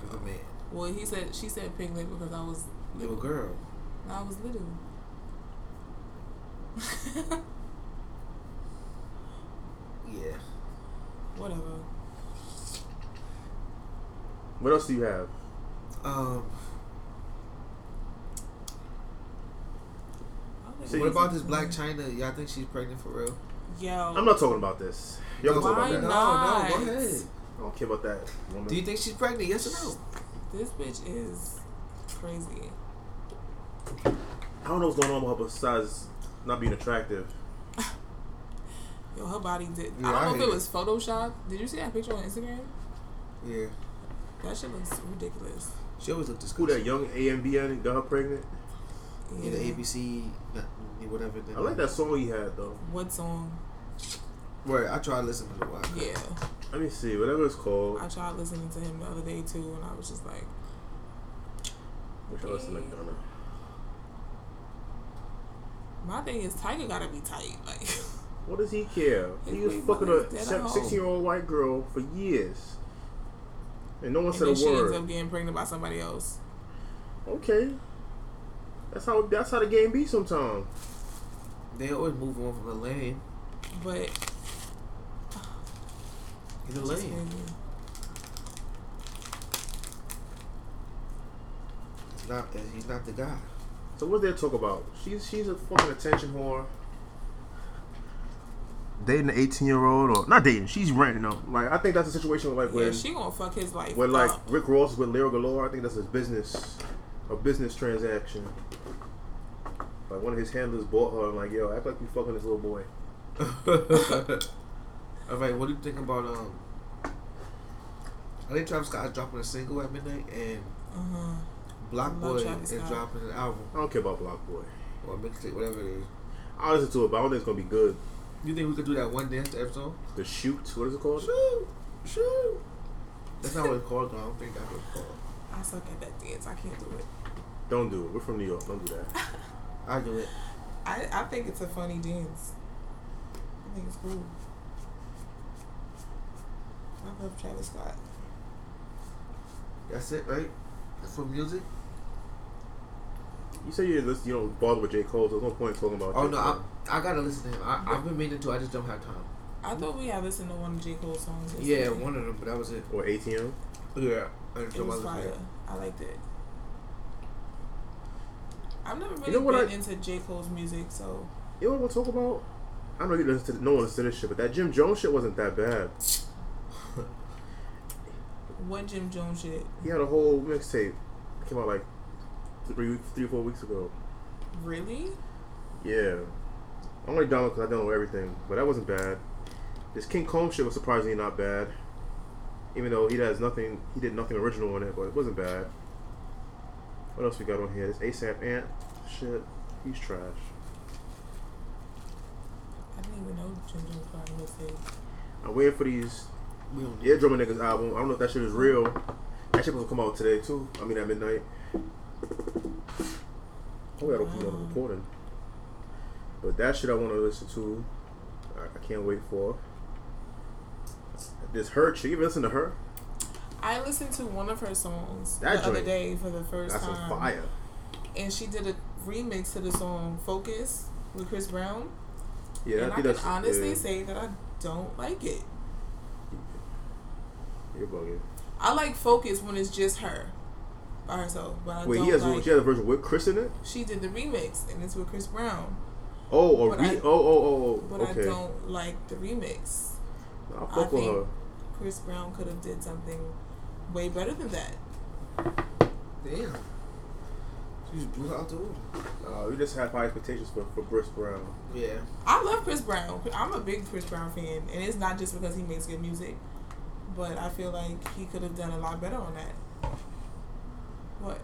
Cause a man. Well, he said she said piglet because I was Little little. girl. I was little. <laughs> Yeah. Whatever. What else do you have? Um. I think See, what about this. Blac Chyna? Y'all think she's pregnant for real? Yo. I'm not talking about this. Y'all can talk about that. not? No, no, go ahead. I don't care about that. Woman. Do you think she's pregnant? Yes or no? This bitch is crazy. I don't know what's going on with her besides not being attractive. <laughs> Yo, her body did. Yeah, I don't I know if it it. was Photoshop. Did you see that picture on Instagram? Yeah. That shit looks ridiculous. She always looked Who that disgusting. young AMBN got her pregnant? Yeah, the ABC, not- whatever. I like that song he had though. What song? Where I tried listening to it. a while. Yeah, Let me see, whatever it's called. I tried listening to him the other day too, and I was just like, Wish I listened to Gunna. my thing is Tyga gotta be tight. <laughs> Like, What does he care? His He was fucking a dead at seven- home. 16 year old white girl for years. And no one and said then a she ends up getting pregnant by somebody else. Okay. That's how that's how the game be sometimes. They always move on from the lane. But He's a it's lane. He's not. He's not the guy. So what they talk about? She's she's a fucking attention whore. Dating an eighteen year old or not dating, she's renting them. Like I think that's a situation where like yeah, when she gonna fuck his life. when like. Rick Ross is with Lira Galore, I think that's his business a business transaction. Like one of his handlers bought her and like, yo, act like you fucking this little boy. <laughs> All right. What do you think about um? I think Travis Scott is dropping a single at midnight, and uh-huh. BlocBoy is Scott. dropping an album I don't care about BlocBoy. or mixtape, whatever it is. I'll listen to it, but I don't think it's gonna be good. You think we could do that one dance to every song? The shoot, what is it called? Shoot, shoot. That's not what it's called. Though. I don't think that's what it's called. I suck at that dance. I can't do it. Don't do it. We're from New York. Don't do that. <laughs> I do it. I I think it's a funny dance. I think it's cool. I love Travis Scott. That's it, right? For music. You say you listen, you don't bother with J Cole, so there's no point in talking about. Oh J. no, Cole. I, I gotta listen to him. I, I've been meaning to. I just don't have time. I thought we had listened to one of J Cole's songs. Yeah, one of them, but that was it. or ATM. Yeah, I It was fire. I liked it. I've never really know been I- into J Cole's music, so You know what we'll talk about? I don't know you listen to no one listens to this shit, but that Jim Jones shit wasn't that bad. <laughs> what Jim Jones shit? He had a whole mixtape. Came out like three, three or four weeks ago. Really? Yeah, I'm only download because I download everything, but that wasn't bad. This King Kong shit was surprisingly not bad, even though he has nothing. He did nothing original on it, but it wasn't bad. What else we got on here? This ASAP Ant shit. He's trash. I didn't even know Jim Jones Body was his. I'm waiting for these We don't Niggas album. I don't know if that shit is real. That shit supposed to come out today too. I mean at midnight. Oh, we gotta put it on the recording. But that shit I want to listen to. I, I can't wait for. This her chick. You ever listen to her? I listened to one of her songs That the other day for the first That's time. a fire. And she did a remix to the song Focus with Chris Brown. Yeah, and I I can honestly yeah, say that I don't like it. You're bugging. I like Focus when it's just her by herself, but I Wait, don't he has like. she has a version with Chris in it. she did the remix, and it's with Chris Brown. Oh, a re- I- oh, oh, oh, oh But oh. I don't like the remix. I'll I fuck with think her. Chris Brown could have did something way better than that. Damn. She just blew out the order. Uh, we just have high expectations for for Chris Brown. Yeah. I love Chris Brown. I'm a big Chris Brown fan, and it's not just because he makes good music, but I feel like he could have done a lot better on that. What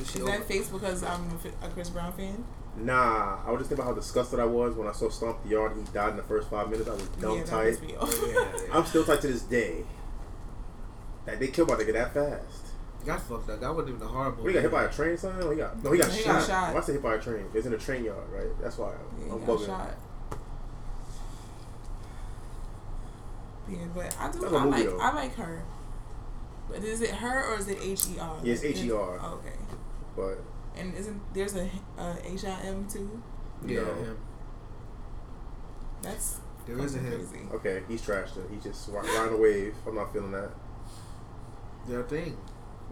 Is she is that face because I'm a a Chris Brown fan? Nah, I was just thinking about how disgusted I was when I saw Stomp the Yard. He died in the first five minutes. I was dumb yeah, tight. pissed. Yeah, yeah. I'm still tight to this day. Like they killed my nigga that fast. got fucked up. That wasn't even a horrible. What, he got hit by a train, son? No, he got no, he got He shot. got shot. Why say hit by a train? It's in a train yard, right? That's why Yeah, I'm he got bugging. shot. Yeah, but I do. That's a I movie, like. though. I like her. But is it her or is it H E R? Yes, it's H.E.R.. Oh, okay. But And isn't there's a uh, H I M too? Yeah. No. him. That's There is a fucking him. okay, he's trashed it. He's just riding a wave. I'm not feeling that. Their thing.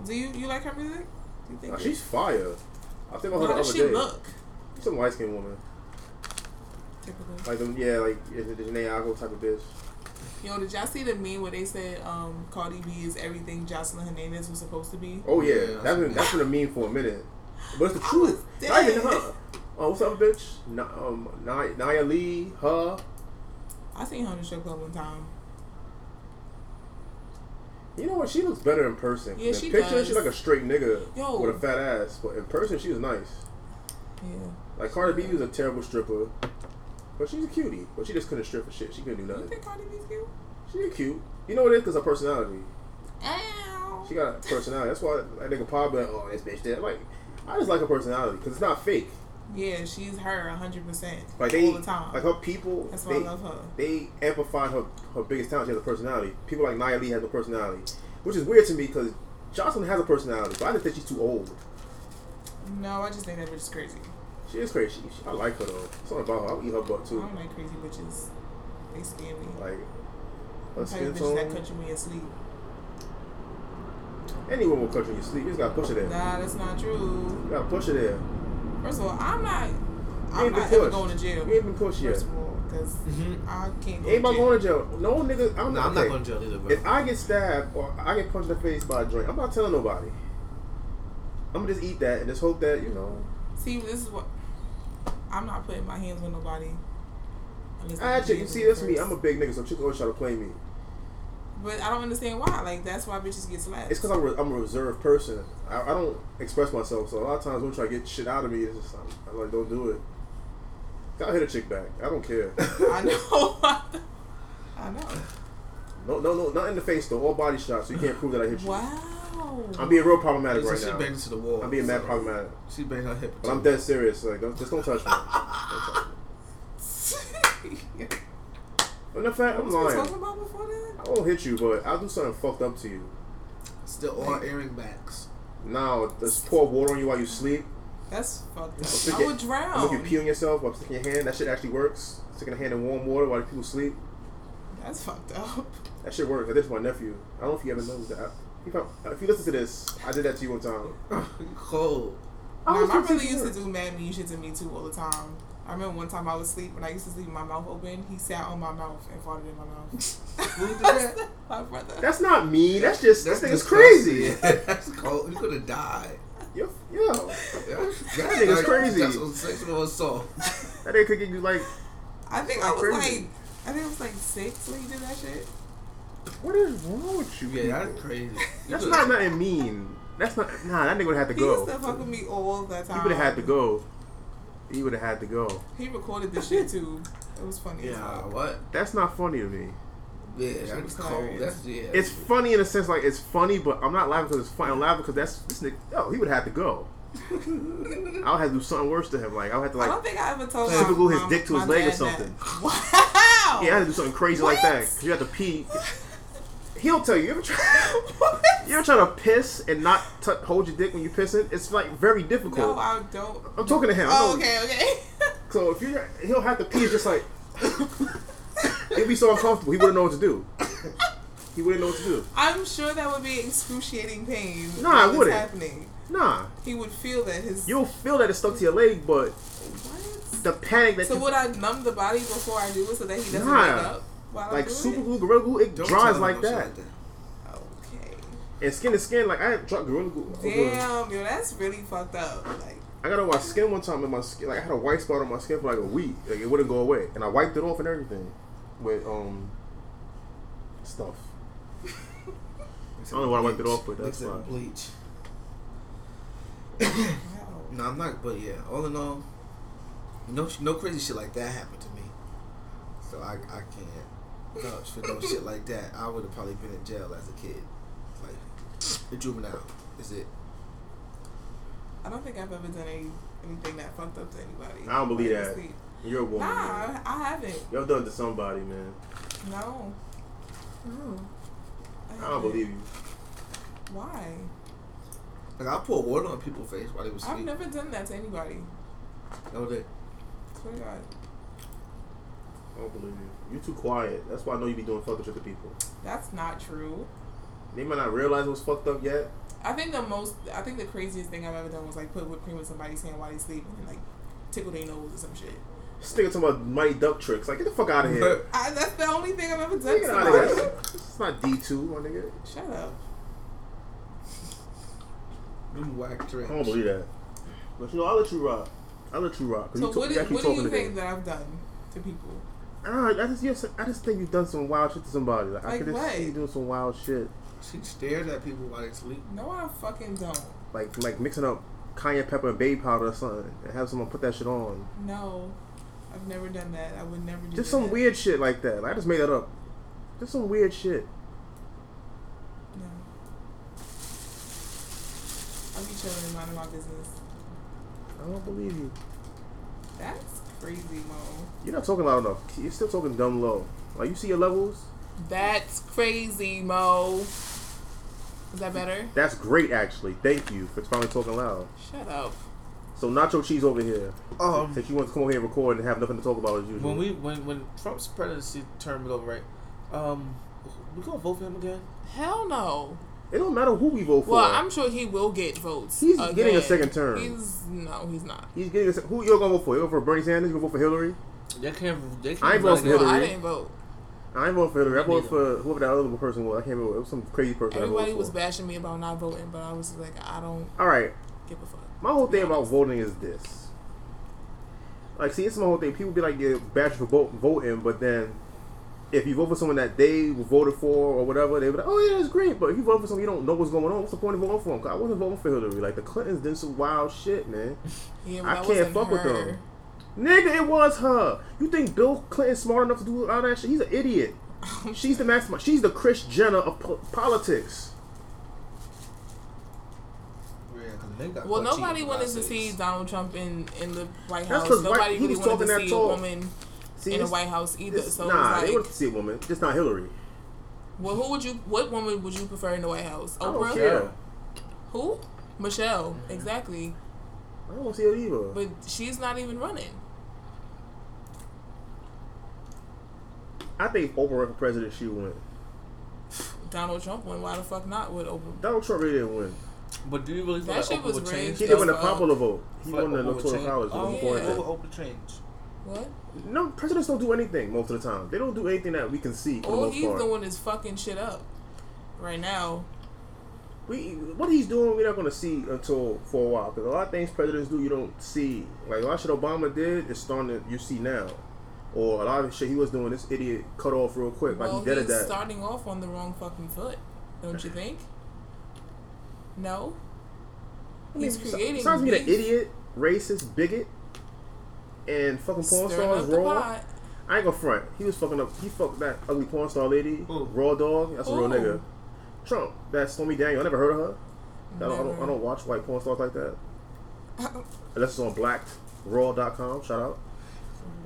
Do you you like her music? Do you think Nah, she's fire. I think about her How the does other she day. look? She's some light skinned woman. Typical. Like them, yeah, like is it the Janae Aggo type of bitch. Yo, did y'all see the meme where they said um, Cardi B is everything Joseline Hernandez was supposed to be? Oh yeah, Yeah, that's that's- been that's been a meme for a minute, but it's the I truth. was Not even her. Oh, what's up, bitch? Na- um, Nia, Nia Lee, her. I seen her in the strip club one time. You know what? She looks better in person. Yeah, in she picture, does. she's like a straight nigga Yo. with a fat ass, but in person, she was nice. Yeah. Like Cardi B was a terrible stripper, but she's a cutie. But she just couldn't strip for shit. She couldn't do You nothing. think Cardi B's cute? She cute. You know what it is? Cause her personality. Ow. She got a personality. That's why that nigga Pop oh, this bitch there. Like, I just like her personality because it's not fake. Yeah, she's her hundred percent Like they, all the time. like her people. That's why they, I love her. they amplified her her biggest talent. She has a personality. People like Nia Lee has no personality, which is weird to me because Joseline has a personality, but I just think she's too old. No, I just think that bitch is crazy. She is crazy. She, she, I like her though. Something about her. I'll eat her butt too. I don't like crazy bitches. They scare me. Like her skin that tone. cut you in your sleep. Anyone will cut you in your sleep. You just gotta push it there. Nah, that's not true. You gotta push it there. First of all, I'm not. I'm ain't been not ever going to jail. You ain't been pushed yet. First of all, because Mhm. I can't go Ain't about to jail. going to jail. No nigga. I'm No, not. I'm not going to jail either, bro. If I get stabbed or I get punched in the face by a joint, I'm not telling nobody. I'm gonna just eat that and just hope that you know. See, this is what I'm not putting my hands on nobody. unless Actually, you it see, that's me. I'm a big nigga, so chicks always try to play me. But I don't understand why. Like that's why bitches get slapped. It's because I'm, re- I'm a reserved person. I, I don't express myself, so a lot of times when try to get shit out of me, it's just I'm, I'm like, don't do it. Gotta hit a chick back. I don't care. <laughs> I know. <laughs> I know. No, no, no, not in the face though. All body shots, so you can't prove that I hit you. Wow. I'm being real problematic So right she now. banged into the wall. I'm being mad problematic, She banged her hip. but I'm dead serious. Like, don't, just don't touch me. Don't touch me. But in fact, I'm What was lying. talking about before that? I won't hit you, but I'll do something fucked up to you. Still all airing backs. Now, just pour water on you while you sleep. That's fucked Stick up. I it- would I'll make you drown. pee on yourself while sticking your hand. That shit actually works. Sticking a hand in warm water while people sleep. That's fucked up. That shit works. I did it to my nephew. I don't know if you ever know that. If, you listen to this, I did that to you one time. You <laughs> cold. I Nah, was my brother used to do mad mean shit to me too all the time. I remember one time I was asleep when I used to sleep with my mouth open. He sat on my mouth and farted in my mouth. <laughs> Who did that? <laughs> my brother. That's not me. That's just That's this nigga's crazy. <laughs> That's cold. You could have died. Yo, yo, That nigga's crazy. That's on sexual assault. that nigga could get you like, I think I was crazy. like, I think I was like six when he did that shit. what is wrong with you? Yeah, people? that's crazy. You That's not nothing mean. That's not. Nah, that nigga would have to go. He used to fuck with me all the time. He would have had to go. He would have had to go. He recorded this shit too. It was funny. as Yeah, fuck. what? That's not funny to me. Yeah, Shit that's was cold. hilarious. That's yeah. It's funny in a sense, like it's funny, but I'm not laughing because it's funny. I'm laughing because that's this nigga. Yo, he would have to go. <laughs> I'll have to do something worse to him. Like I'll have to like. I don't think I ever told Super glue his dick to his leg or something. That. <laughs> Wow. yeah, I had to do something crazy like that because you have to pee. <laughs> He'll tell you. You ever try? <laughs> What? You ever try to piss and not t- hold your dick when you're pissing? It's like very difficult. No, I don't. I'm talking to him. Oh, okay, okay. <laughs> So if you, he'll have to pee just like. It'd be so uncomfortable. He wouldn't know what to do. He wouldn't know what to do. I'm sure that would be excruciating pain. Nah, it wouldn't. Happening. Nah, He would feel that his. you'll feel that it's stuck to your leg, but What? the panic that So you, would I numb the body before I do it so that he doesn't Nah. wake up while like super it? glue, gorilla glue, it Don't dries tell him like that. Okay. And skin to skin, like I had dropped gorilla glue. Damn, yo, that's really fucked up. Like, I got on my skin one time, and my skin, like I had a white spot on my skin for like a week. Like it wouldn't go away, and I wiped it off and everything with um stuff. I don't know why I wiped it off, but that's Mix with fine. bleach. No, I'm not. But yeah, all in all, no, no crazy shit like that happened to me. So I, I can't vouch for no shit like that. I would have probably been in jail as a kid, like <sniffs> a juvenile. Is it? I don't think I've ever done any, anything that fucked up to anybody. I don't believe Like, that. sleep. You're a woman. Nah, man. I, I haven't. Y'all done it to somebody, man. No. No. I don't believe you. Why? Like I pour water on people's face while they was sleeping. I've never done that to anybody. No, they. Swear to God. I don't believe you. You too quiet. That's why I know you be doing fucked up shit to people. That's not true. They might not realize it was fucked up yet. I think the most, I think the craziest thing I've ever done was like put whipped cream in somebody's hand while they sleeping and like tickle their nose or some shit. This nigga talking about mighty duck tricks. Like get the fuck out of here. <laughs> I, that's the only thing I've ever done Get to out of here. It's not D two, my nigga. Shut up. Them whack tricks. I don't believe that. But you know, I'll let you rock. I'll let you rock. 'cause So you, what, you is, actually what do talking you think that I've done to people? Ah, I just, yes, I just think you've done some wild shit to somebody. Like, I Like could just what? see you doing some wild shit, She stares at people while they sleep. No, I fucking don't. like like mixing up cayenne pepper and baby powder or something, and have someone put that shit on. No, I've never done that. I would never do Just that. some weird shit like that. Like, I just made that up. Just some weird shit. No. I'll be chilling and minding my business. I don't believe you. That's crazy, Mo. You're not talking loud enough. You're still talking dumb low. Like you see your levels. That's crazy, Mo. Is that better? That's great, actually. Thank you for finally talking loud. Shut up. So nacho cheese over here. Um, Since you want to come over here and record and have nothing to talk about as usual. when we when when Trump's presidency term is over, right? Um, we gonna vote for him again? Hell no. It don't matter who we vote for. Well, I'm sure he will get votes. He's getting a second term. He's no, he's not. He's getting a, se- who you're gonna vote for? You gonna vote for Bernie Sanders? You gonna vote for Hillary? They can't. They can't. I ain't run voting for again. Well, I Hillary. didn't vote. I ain't voting for Hillary. I Me voted neither. for whoever that other person was. I can't remember. It was some crazy person. I Everybody voted was for. bashing me about not voting, but I was like, I don't All right. give a fuck. My whole thing about voting is this. Like, see, it's my whole thing. People be like, yeah, bash for vote, voting, but then if you vote for someone that they voted for or whatever, they be like, oh yeah, that's great. But if you vote for someone you don't know what's going on, what's the point of voting for them? 'Cause I wasn't voting for Hillary. Like the Clintons did some wild shit, man. <laughs> Yeah, I can't wasn't fuck with her. them. Nigga, it was her. You think Bill Clinton's smart enough to do all that shit? He's an idiot. <laughs> She's the mastermind. She's the Chris Jenner of po- politics. Yeah, 'cause they got Well, butt cheeks nobody in wanted to see Donald Trump in, in the White That's House. 'cause Nobody white- he really was wanted talking to that see talk. a woman See, in the White House either. So nah, it's they like, want to see a woman, just not Hillary. well, who would you? What woman would you prefer in the White House? I don't Oprah. care. Who? Michelle. Exactly. I don't want to see her either. But she's not even running. I think Oprah ran for president, she would win. Donald Trump won. Why the fuck not with Oprah? Donald Trump really didn't win. But do you really feel That like shit Oprah was would change? He That's did win the fuck. popular uh, vote. He Feel won the electoral college. Oh, before yeah. that. What would Oprah change? What? No, presidents don't do anything most of the time. They don't do anything that we can see for All he's part. doing is fucking shit up. Right now. we, what he's doing, we're not going to see until for a while. Because a lot of things presidents do, you don't see. Like a lot of shit Obama did is starting to you see now. Or a lot of shit he was doing, this idiot cut off real quick. Like well, he did that. starting off on the wrong fucking foot. Don't you think? No. I mean, He's creating. Besides being an idiot, racist, bigot, and fucking porn Stirring stars up raw. pot. I ain't gonna front. He was fucking up. He fucked that ugly porn star lady, Who? raw dog. That's a real nigga. Trump. That Stormy Daniel. I never heard of her. I don't, I don't. I don't watch white porn stars like that. <laughs> Unless it's on blackraw.com. Shout out.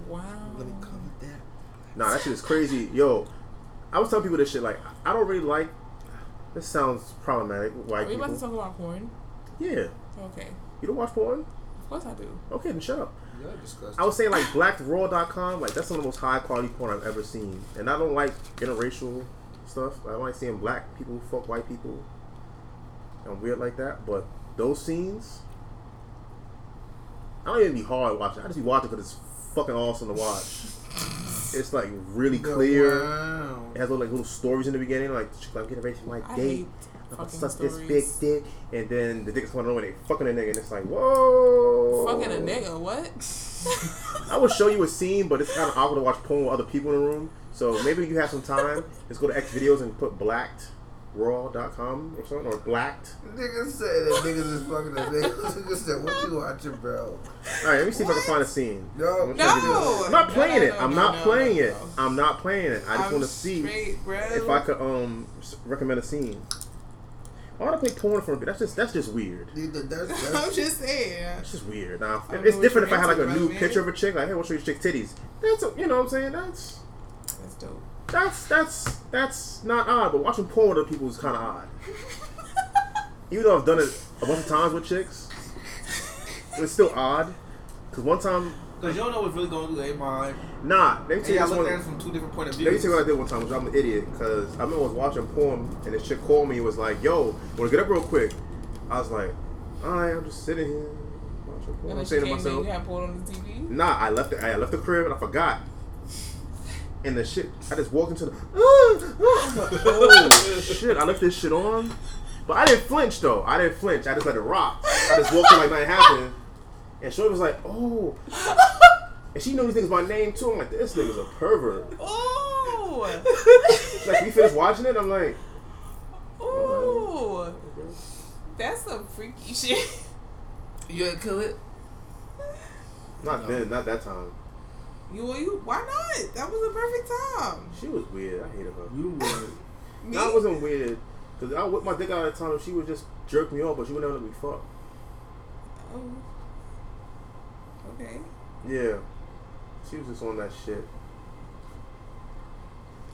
wow. Let me comment that. Nah, that shit is crazy. Yo, I was telling people this shit. Like, I don't really like. This sounds problematic. with White Are we about to talk about porn? Yeah. Okay. You don't watch porn? Of course I do. Okay, then shut up. Yeah, disgusting. I would say like blackraw.com, like that's some of the most high quality porn I've ever seen. And I don't like interracial stuff. I don't like seeing black people fuck white people. I'm weird like that. But those scenes, I don't even be hard watching. I just be watching because it's fucking awesome to watch. <laughs> It's like really clear. Wow. It has little, like little stories in the beginning, like I'm getting ready for my I date. hate I'm gonna fucking suck this big dick, and then the dick's coming over and they fucking a nigga, and it's like, whoa. Fucking a nigga. What? <laughs> I would show you a scene, but it's kind of awkward to watch porn with other people in the room. So maybe you have some time. Let's go to X videos and put blackraw.com or something, or blacked. Niggas say that niggas is fucking a nigga. <laughs> Niggas said, what you watching, bro? All right, let me see if I can find a scene. No. I'm gonna show you No. I'm not No, playing no, it. no, I'm not playing it. I'm not playing it. I just want to see straight, if I could um recommend a scene. I want to play porn for a bit. That's just that's just weird. Nigga, that's, <laughs> I'm just saying. It's just weird. Now, I it's different if I had like a new bro, picture of a chick. Like, hey, we'll show you chick titties. That's a, you know what I'm saying. That's That's dope. that's that's that's not odd. But watching porn with other people is kind of odd. <laughs> Even though I've done it a bunch of times with chicks, it's still odd. Cause one time, Because you don't know what's really going through their mind. nah. Let me And tell you y'all this one. at it from two different point of Let me views. tell you what I did one time. Which I'm an idiot because I remember I was watching porn and this chick called me and was like, "Yo, wanna get up real quick?" I was like, "Alright, I'm just sitting here watching porn." And I'm saying to myself, you had porn on the TV. Nah, I left the I left the crib and I forgot. And the shit, I just walked into the. <laughs> oh shit! I left this shit on, but I didn't flinch though. I didn't flinch. I just let it rock. I just walked in like nothing happened. And Shorty was like, "Oh," <laughs> and she knew these niggas by name too. I'm like, "This nigga's a pervert." Oh. <laughs> Like, "We finished watching it." I'm like, Ooh. That's some freaky shit. You ain't kill it? "Not then, not that time." You, were you, why not? That was a perfect time. She was weird. I hated her. You would. <laughs> Me? No, it wasn't weird. Cause I whipped my dick out at the time she would just jerk me off, but she would never let me fuck. Oh. Okay. Yeah. She was just on that shit.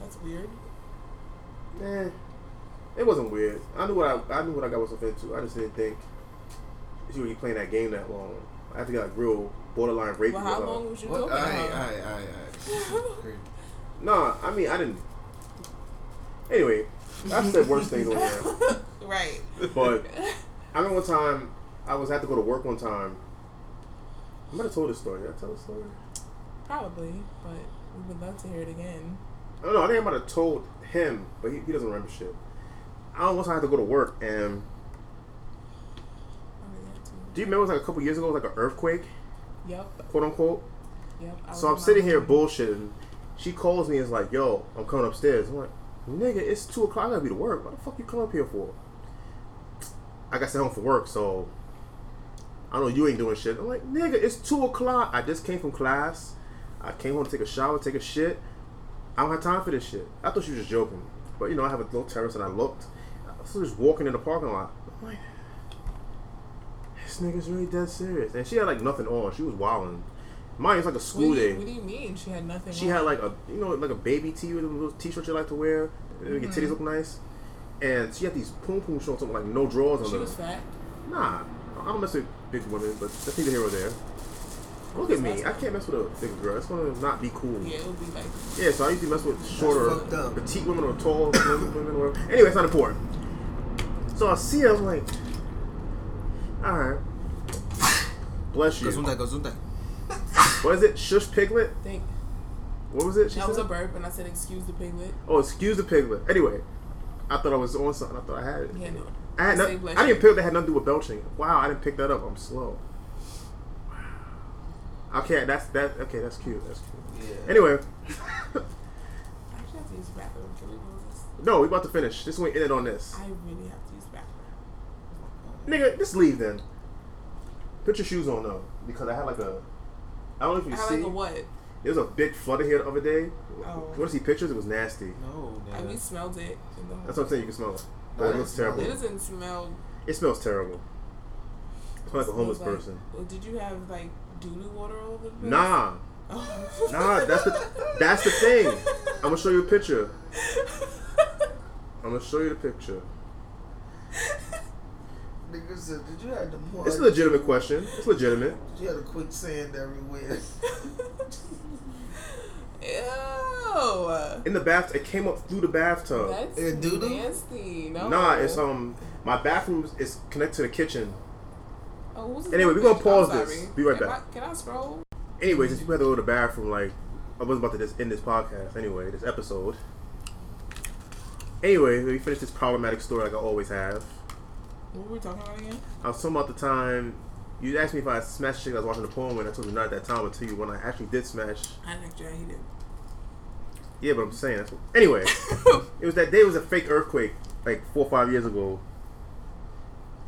That's weird. Eh. It wasn't weird. I knew what I I knew what I got myself into. I just didn't think she would be playing that game that long. I had to get like real borderline rape. Well, how long was you What? talking Alright, about? alright, alright, alright. <laughs> Nah, I mean I didn't. Anyway, I said worse things on there. <laughs> right. But I remember one time I was had to go to work one time. I might have told this story. Did I tell the story? Probably, but we would love to hear it again. I don't know. I think I might have told him, but he, he doesn't remember shit. I don't know. Once I had to go to work, and I really have to. do you remember it was like a couple years ago, it was like an earthquake, Yep. quote unquote. Yep. So I'm sitting here bullshitting. She calls me and is like, "Yo, I'm coming upstairs." I'm like, "Nigga, it's two o'clock. I gotta be to work. What the fuck you come up here for?" I got sent home from work, so I know you ain't doing shit. I'm like, "Nigga, it's two o'clock. I just came from class. I came home to take a shower, take a shit. I don't have time for this shit." I thought she was just joking, but you know, I have a little terrace and I looked. I was just walking in the parking lot. I'm like, "This nigga's really dead serious." And she had like nothing on. She was wilding. Mine was like a school do, you, day. what do you mean? She had nothing. She on? had like a you know like a baby tee with a little t-shirt you like to wear, make your titties mm-hmm. look nice, and she had these poom poom shorts with like no drawers on She them. was fat. Nah, I don't mess with big women, but that's neither here or there. Look at me, I can't mess with a big girl. It's gonna not be cool. Yeah, it would be like. Yeah, so I usually mess with shorter, petite women or tall <coughs> women, women or whatever. Anyway, it's not important. So I see her, I'm like, all right, bless you. Gazunda, gazunda. What is it? Shush piglet? Think What was it? She that was a said? burp, and I said, "Excuse the piglet." Oh, excuse the piglet. Anyway, I thought I was on something. I thought I had it. Yeah, no. I had no, I didn't pick that had nothing to do with belching. Wow, I didn't pick that up. I'm slow. Wow. Okay, that's that. Okay, that's cute. That's cute. Yeah. Anyway, I actually have to use the bathroom. Can we close no, we about to finish. This one ended on this. I really have to use the bathroom. Nigga, just leave then. Put your shoes on though, because I had like a I don't know if you I see. like a what? There was a big flood in here the other day. Oh. You want to see pictures? It was nasty. No, I man. we smelled it. In the That's what I'm saying. You can smell it. No, Oh, it looks terrible. It doesn't smell. It smells terrible. It's like a homeless like- person. Well, did you have like doo doo water all over the place? Nah, Oh. nah. That's the that's the thing. I'm gonna show you a picture. I'm gonna show you the picture. Nigga said, did you have the more? It's a legitimate question. It's legitimate. Did you had the quicksand everywhere? <laughs> Ew. In the bath, it came up through the bathtub. That's Yeah, doo-doo? nasty. No. Nah, it's um my bathroom is- is connected to the kitchen. Oh, who's Anyway, this we gonna pause this. Be right Can back. I, can I scroll? Anyway, since people had to go to the bathroom, like I was about to just end this podcast. Anyway, this episode. Anyway, we finish this problematic story like I always have. What were we talking about again? I was talking about the time you asked me if I smashed shit. I was watching the porn when I told you not at that time. I'll you when I actually did smash. I didn't actually he did. Yeah, but I'm saying that's what, anyway. <laughs> it was that day. It was a fake earthquake like four or five years ago,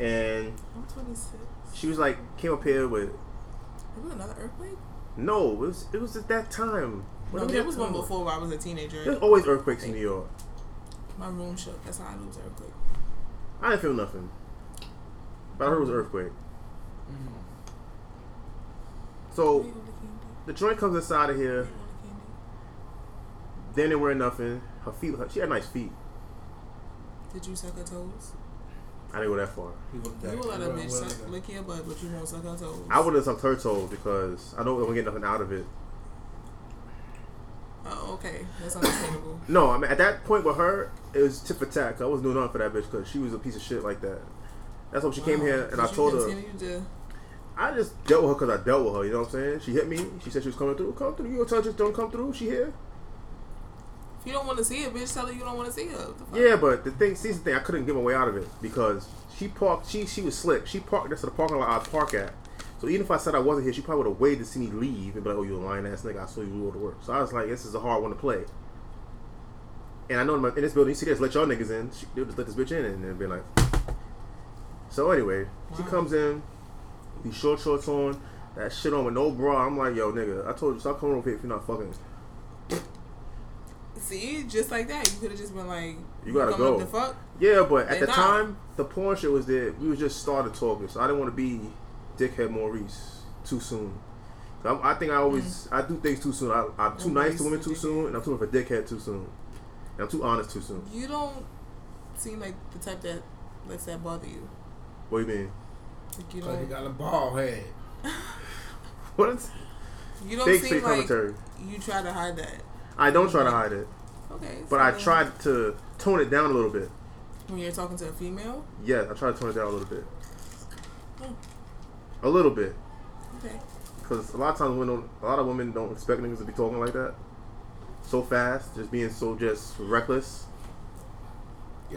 and I'm 26. she was like came up here with There was another earthquake? no. It was it was at that time. No, there was one before where I was a teenager. There's always earthquakes in New York. My room shook. That's how I knew it was an earthquake. I didn't feel nothing, but I heard it was an earthquake. Mm-hmm. So Where you go, Candy? the joint comes inside of here. You go, Candy? Then they wear nothing. Her feet. Her, she had nice feet. Did you suck her toes? I didn't go that far. You that- will let a bitch well, suck, lick your butt, but you won't suck her toes. I would have sucked her toes because I know I'm gonna get nothing out of it. Oh, okay. That's understandable. <coughs> No, I mean at that point with her, it was tit for tat. 'cause I wasn't doing nothing for that bitch because she was a piece of shit like that. That's why she came here and I told her. continue to- I just dealt with her because I dealt with her. You know what I'm saying? She hit me. She said she was coming through. Come through. You gonna tell her just don't come through? She here? You don't want to see it, bitch, tell her you don't want to see her. What the fuck? Yeah, but the thing, see the thing, I couldn't give my way out of it because she parked. She she was slick. She parked next to the parking lot I park at. So even if I said I wasn't here, she probably would have waited to see me leave and be like, "Oh, you a lying ass nigga! I saw you go to work." So I was like, "This is a hard one to play." And I know in, my, in this building, you see, this, let y'all niggas in. She, they'll just let this bitch in and then be like. So anyway, she comes in, these short shorts on, that shit on with no bra. I'm like, "Yo, nigga, I told you stop coming over here if you're not fucking." See, just like that, you could have just been like, You gotta go. The fuck? Yeah, but at They the not. time, the porn shit was there. We was just started talking, so I didn't want to be dickhead Maurice too soon. So I, I think I always mm. I do things too soon. I, I'm too nice to women too dickhead. soon, and I'm too much of a dickhead too soon. And I'm too honest too soon. You don't seem like the type that lets that bother you. What do you mean? Like you don't. you got a bald head. <laughs> What? Is, You don't big seem straight like commentary. you try to hide that. I don't try to hide it, Okay. but so I then tried to tone it down a little bit. when you're talking to a female. Yeah, I try to tone it down a little bit. Hmm. A little bit, Okay. because a lot of times women don't, a lot of women don't expect niggas to be talking like that, so fast, just being so just reckless.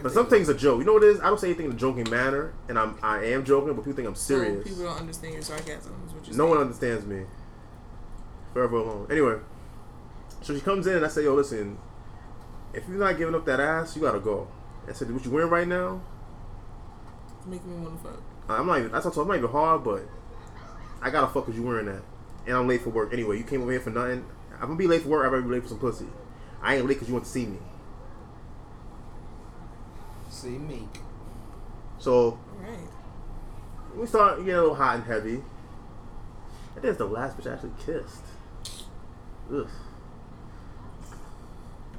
But some things are joke. You know what it is? I don't say anything in a joking manner, and I'm I am joking, but people think I'm serious. So people don't understand your sarcasm. Is what you're no saying. one understands me. Forever alone. Anyway, so she comes in and I say, "Yo, listen, if you're not giving up that ass, you gotta go." I said, "What you wearing right now?" Making me want to fuck. I'm not even. I told her I'm not even hard, but I gotta fuck because you wearing that, and I'm late for work anyway. You came over here for nothing. I'm gonna be late for work. I'm gonna be late for some pussy. I ain't late because you want to see me. See me. So Right. we start getting a little hot and heavy. I think it's the last bitch I actually kissed. Ugh.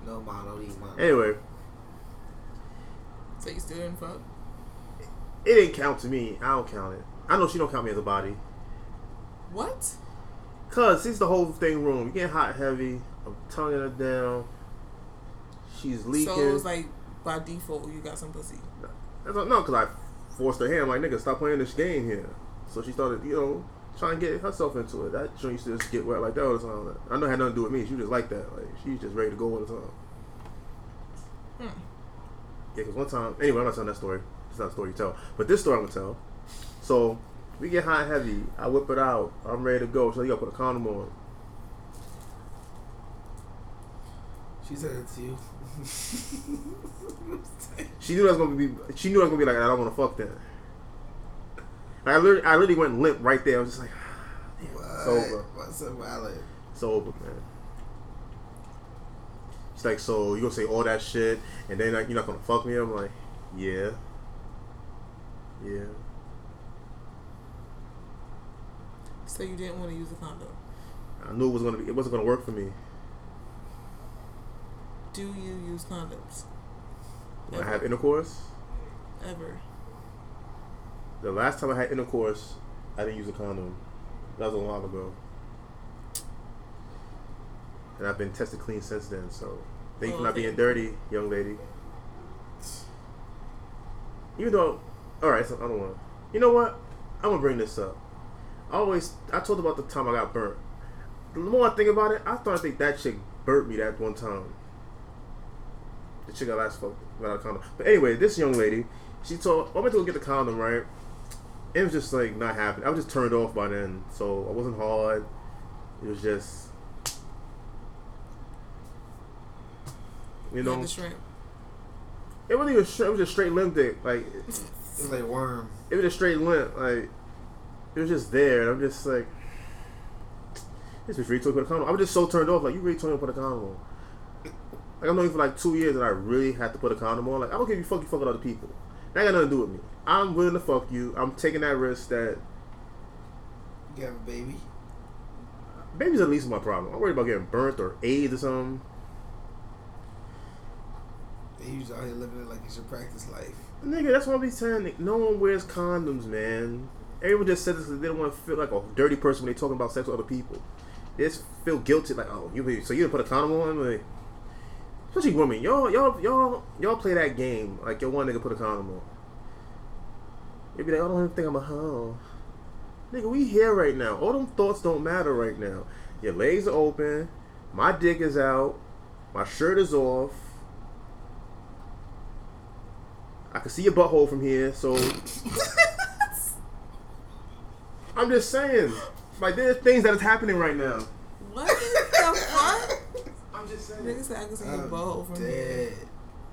No man, don't eat mine. Anyway, So you still didn't fuck? it didn't count to me. I don't count it. I know she don't count me as a body. What? Cause it's the whole thing room, You getting hot heavy. I'm tonguing her down. She's leaking. So it was like by default you got some pussy. That's no, because I forced her hand. Like, nigga, stop playing this game here. So she started, you know, trying to get herself into it. That joint used to just get wet like that all the time. I know it had nothing to do with me. She was just like that. Like, she's just ready to go all the time. Hmm. Yeah, because one time, anyway, I'm not telling that story. It's not a story you tell. But this story I'm going to tell. So, we get high and heavy. I whip it out. I'm ready to go. So, you got to put a condom on. She said it to you. <laughs> She knew I was gonna be. She knew I was gonna be like, I don't want to fuck that. I literally, I literally went limp right there. I was just like, <sighs> What? It's over. What's so valid? It's over, man. She's like, so you gonna say all that shit, and then like you're not gonna fuck me? I'm like, yeah, yeah. So you didn't want to use a condom. I knew it was gonna be, it wasn't gonna work for me. Do you use condoms? When I have intercourse, Ever? The last time I had intercourse, I didn't use a condom. That was a while ago. And I've been tested clean since then, so thank you for Oh, not being dirty, young lady. Even though, alright, so I don't want. You know what? I'm to bring this up. I always, I told about the time I got burnt. The more I think about it, I thought I think that chick burnt me that one time. The chick I last fucked without a condom. But anyway, this young lady, she told, I went to go get the condom, right? It was just like not happening. I was just turned off by then, so I wasn't hard. It was just, you You know, had the shrimp. it wasn't even straight. It was just straight limp dick. Like It's like worm. it was just straight limp. Like it was just there, and I'm just like, this bitch really told me to put a condom. I was just so turned off. Like you really told me to put a condom on. Like I'm known you for like two years, and I really had to put a condom on. Like I don't care if you fuck you fucking other people. That got nothing to do with me. I'm willing to fuck you. I'm taking that risk that You have a baby. baby's at least my problem. I'm worried about getting burnt or AIDS or something. Just out here living it like it's your practice life. Nigga, that's what I'm be saying. No one wears condoms, man. Everyone just says this because they don't want to feel like a dirty person when they talking about sex with other people. They just feel guilty, like, oh, you so you didn't put a condom on? Like, especially women, y'all, y'all, y'all, y'all play that game like your one nigga put a condom on. You be like, I don't even think I'm a hoe. Nigga, we here right now. All them thoughts don't matter right now. Your legs are open. My dick is out. My shirt is off. I can see your butthole from here, so <laughs> I'm just saying. Like there's things that is happening right now. What the fuck? I'm just saying. Nigga said I can see your I'm butthole from here. dead.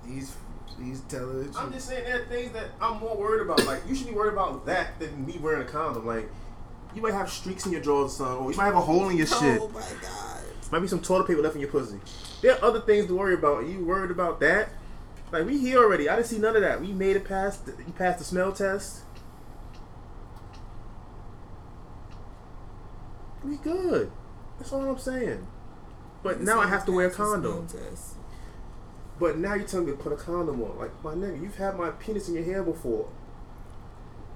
He's he's telling the I'm just saying there are things that I'm more worried about. Like you should be worried about that than me wearing a condom. Like you might have streaks in your drawers, son, or you might have a hole in your shit. Oh my god. Might be some toilet paper left in your pussy. There are other things to worry about. You worried about that? Like we here already. I didn't see none of that. We made it past. The, you passed the smell test. We good. That's all I'm saying. But now I have to wear a condom. But now you're telling me to put a condom on. Like my nigga, you've had my penis in your hair before.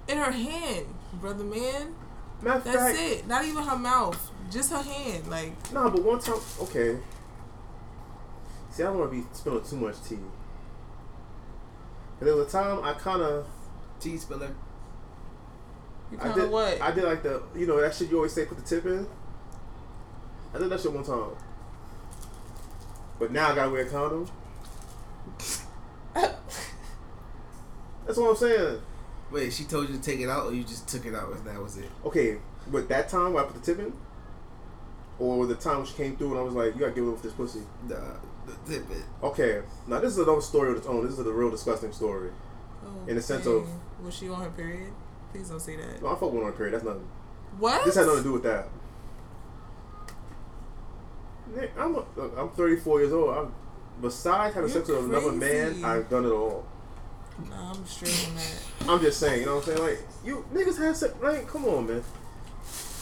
In her hand, brother man. Matter That's fact, it. Not even her mouth. Just her hand. Like No, but one time, okay. See, I don't want to be spilling too much tea. 'Cause there was a time I kind of, Tea spiller. you I did, what? I did like the, you know, that shit you always say, put the tip in. I did that shit one time. But now I gotta wear a condom. That's what I'm saying. Wait, she told you to take it out, or you just took it out and that was it? Okay, but that time when I put the tip in, or the time when she came through and I was like, you gotta get with this pussy. The the tidbit. Okay, now this is another story of its own. This is a real disgusting story. Oh, in the sense of- Okay. was she on her period? Please don't say that. No, I fuck one on a period. That's nothing. What? This had nothing to do with that. Nick, I'm a, look, I'm 34 years old. I'm, besides having You're sex with another man. I've done it all. Nah, I'm straight on that. I'm just saying, you know what I'm saying? Like, you niggas have sex. Like, come on, man.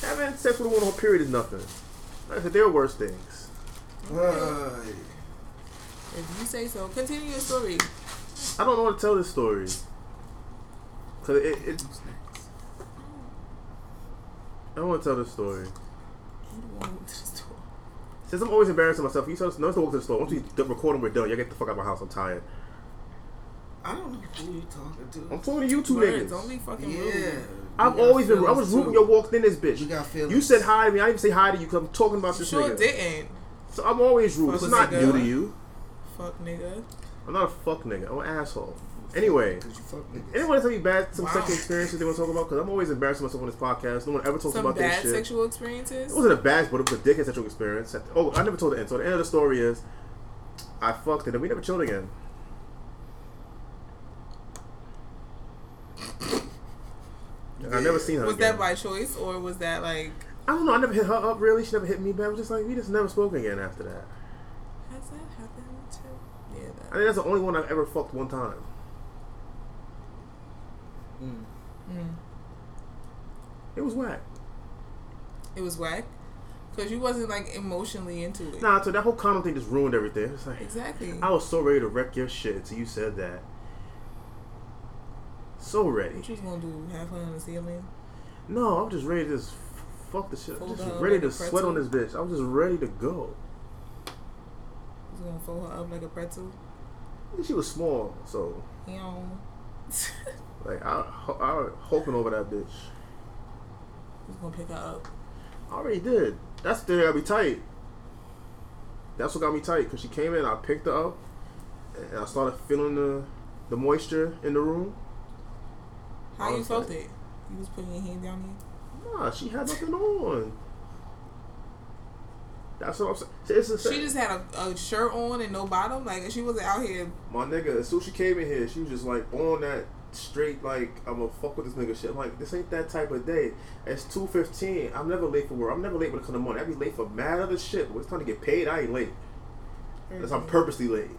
Having sex with a woman on period is nothing. Like I said, there are worse things. Right. If you say so, continue your story. I don't know how to tell this story. Cause it, it I don't want to tell this story. You the one with the story. Since I'm always embarrassing myself, you tell us, no, let's walk to the store. Once we d- record and we're done, y'all get the fuck out of my house. I'm tired. I don't know who you talking to. I'm talking to you two Words, niggas. Don't be fucking yeah. rude. I've always been. I was rude when too. you walked in this bitch. We got feelings. You said hi to me. I didn't say hi to you because I'm talking about this Sure nigga. didn't. So I'm always rude. Fuck It's not nigga. new to you. Fuck nigga. I'm not a fuck nigga. I'm an asshole. Anyway, Cause you fuck anyone tell me bad some Wow. sexual experiences they want to talk about? Because I'm always embarrassing myself on this podcast. No one ever talks Some about bad this shit. sexual experiences. It wasn't a bad, but it was a dickhead sexual experience. Oh, I never told the end. So the end of the story is, I fucked it and we never chilled again. I never seen her Was again. that by choice or was that like I don't know. I never hit her up really. She never hit me back. I was just like, we just never spoke again after that. Has that happened too? Yeah. I That. think that's the only one I've ever fucked one time. Mm. Mm. It was whack. It was whack. Cause you wasn't like emotionally into it. Nah, so that whole condom thing just ruined everything. It's like Exactly. I was so ready to wreck your shit until you said that. So ready. What you was gonna do? Have her on the ceiling? No, I'm just ready to just fuck the shit. I was Fold just her ready like to sweat on this bitch. I was just ready to go. You was gonna fold her up like a pretzel? She was small, so You know. <laughs> like I, I was hoping over that bitch. Who's gonna pick her up? I already did. That's the thing that got me tight. That's what got me tight because she came in. I picked her up, and I started feeling the the moisture in the room. How you felt it? You was putting your hand down here. Nah, she had nothing on. That's what I'm saying. See, She just had a, a shirt on and no bottom. Like she wasn't out here. My nigga, as soon as she came in here, she was just like on that straight, like, I'm gonna fuck with this nigga shit. I'm like, this ain't that type of day. It's 2.15. I'm never late for work. I'm never late when it comes to money. I be late for mad other shit. When it's time to get paid, I ain't late. Unless I'm mm-hmm. purposely late.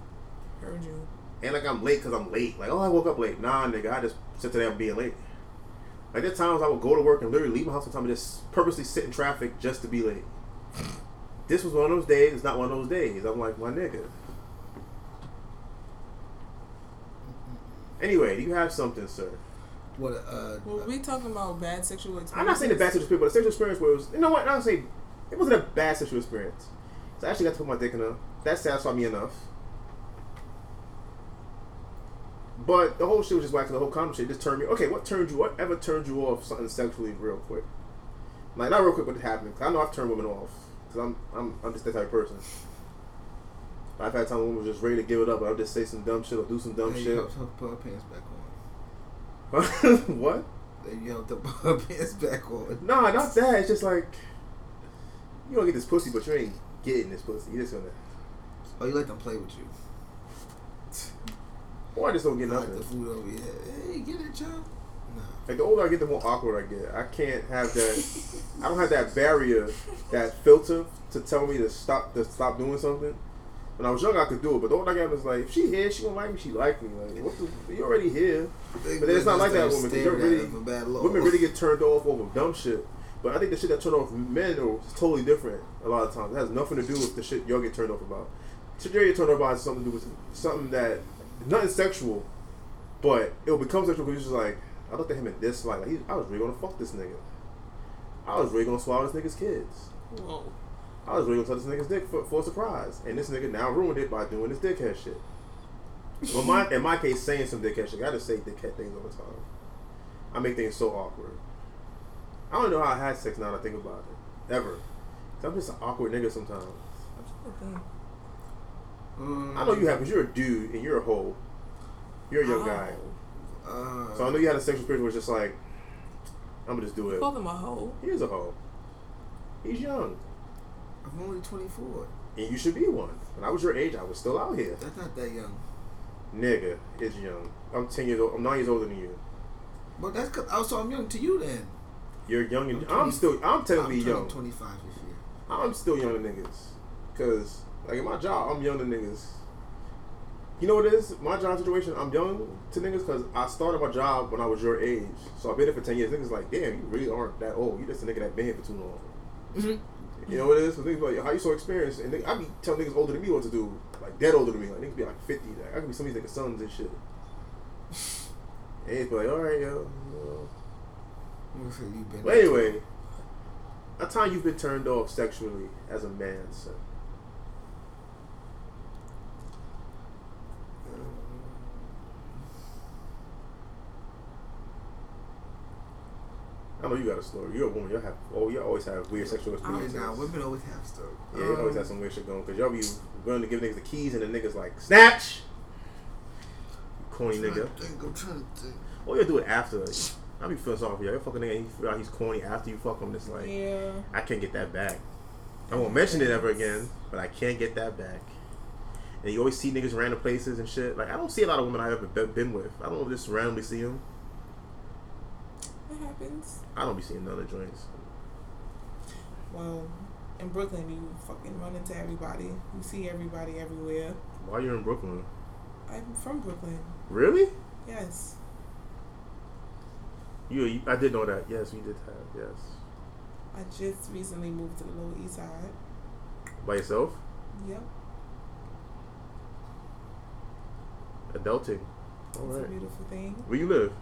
Heard you. And like I'm late because I'm late. Like, oh, I woke up late. Nah, nigga, I just sit today I'm being late. Like, there's times I would go to work and literally leave my house sometime and just purposely sit in traffic just to be late. <laughs> This was one of those days. It's not one of those days. I'm like, my nigga. Anyway, do you have something, sir? What? Uh, Well, we talking about bad sexual experiences. I'm not saying the bad sexual experience, but the sexual experience where it was, you know what? I'm not saying it wasn't a bad sexual experience. So I actually got to put my dick in her. That satisfied me enough. But the whole shit was just whack. The whole condom shit just turned me. Okay, what turned you? Whatever turned you off something sexually real quick? Like not real quick, but it happened. 'Cause I know I've turned women off. Cause I'm I'm I'm just that type of person. I've had times when women was just ready to give it up, but I'll just say some dumb shit or do some dumb shit. helped her put her pants back on. <laughs> what? Then you helped her put her pants back on. Nah, not that. It's just like you don't get this pussy, but you ain't getting this pussy. You just gonna, Oh, you let them play with you. or I just don't get nothing. the food over your head. Hey, get it, child. Nah. Like the older I get, the more awkward I get. I can't have that. I don't have that barrier, that filter to tell me to stop to stop doing something. When I was young, I could do it, but the older I get, it's like if she here, she don't like me. She like me. Like what the? You already here. But then it's not like that, woman. 'cause You're really, women really get turned off over dumb shit. But I think the shit that turned off men is totally different a lot of times. It has nothing to do with the shit y'all get turned off about. Shit y'all get turned off about has something to do with something that nothing sexual, but it will become sexual because you're just like, I looked at him in this light. Like he, I was really gonna fuck this nigga. I was really gonna swallow this nigga's kids. Whoa. I was really gonna touch this nigga's dick for, for a surprise, and this nigga now ruined it by doing this dickhead shit. Well, my in my case, saying some dickhead shit. I just say dickhead things all the time. I make things so awkward. I don't know how I had sex now that I think about it. Ever. 'Cause I'm just an awkward nigga sometimes. Okay. Mm, I know you have, because you're a dude and you're a hoe. You're a young guy. Uh, So I know you had a sexual experience where it's just like, I'm gonna just do it. Call him a hoe. He is a hoe. He's young. I'm only 24. And you should be one. When I was your age, I was still out here. That's not that young. Nigga is young. I'm 10 years old. I'm 9 years older than you. But that's cause also I'm young to you then. You're young and I'm I'm, still, I'm technically I'm young. 25 this year. I'm still young to niggas. Cause like in my job, I'm young to niggas. You know what it is? My job situation, I'm young to niggas because I started my job when I was your age. So I've been here for 10 years. Niggas like, damn, you really aren't that old. You just a nigga that been here for too long. Mm-hmm. You know what it is? So niggas be like, how you so experienced? And they, I be telling niggas older than me what to do. Like dead older than me. Like niggas be like 50. Like, I could be some of these niggas' sons and shit. And it's like, alright, yo. yo. you But anyway, a time you've been turned off sexually as a man, sir. I know you got a story. You're a woman. You have oh, you always have weird sexual oh, I mean, experiences. now women always have stuff. Yeah, you always um, have some weird shit going because y'all be willing to give niggas the keys and the niggas like snatch. You corny I'm nigga. think, I'm trying to think. Or you do it after. Like, I be feeling sorry for you. You fucking nigga, and you feel like he's corny after you fuck him. It's like Yeah. I can't get that back. I won't mention it ever again, but I can't get that back. And you always see niggas in random places and shit. Like I don't see a lot of women I've ever been with. I don't just randomly see them. It happens. I don't be seeing none of the joints. Well, in Brooklyn, you fucking run into everybody. You see everybody everywhere. Why you in Brooklyn? I'm from Brooklyn. Really? Yes. You, you I did know that. Yes, you did have. Yes. I just recently moved to the Lower East Side. By yourself? Yep. Adulting. All It's a beautiful thing. Where you live?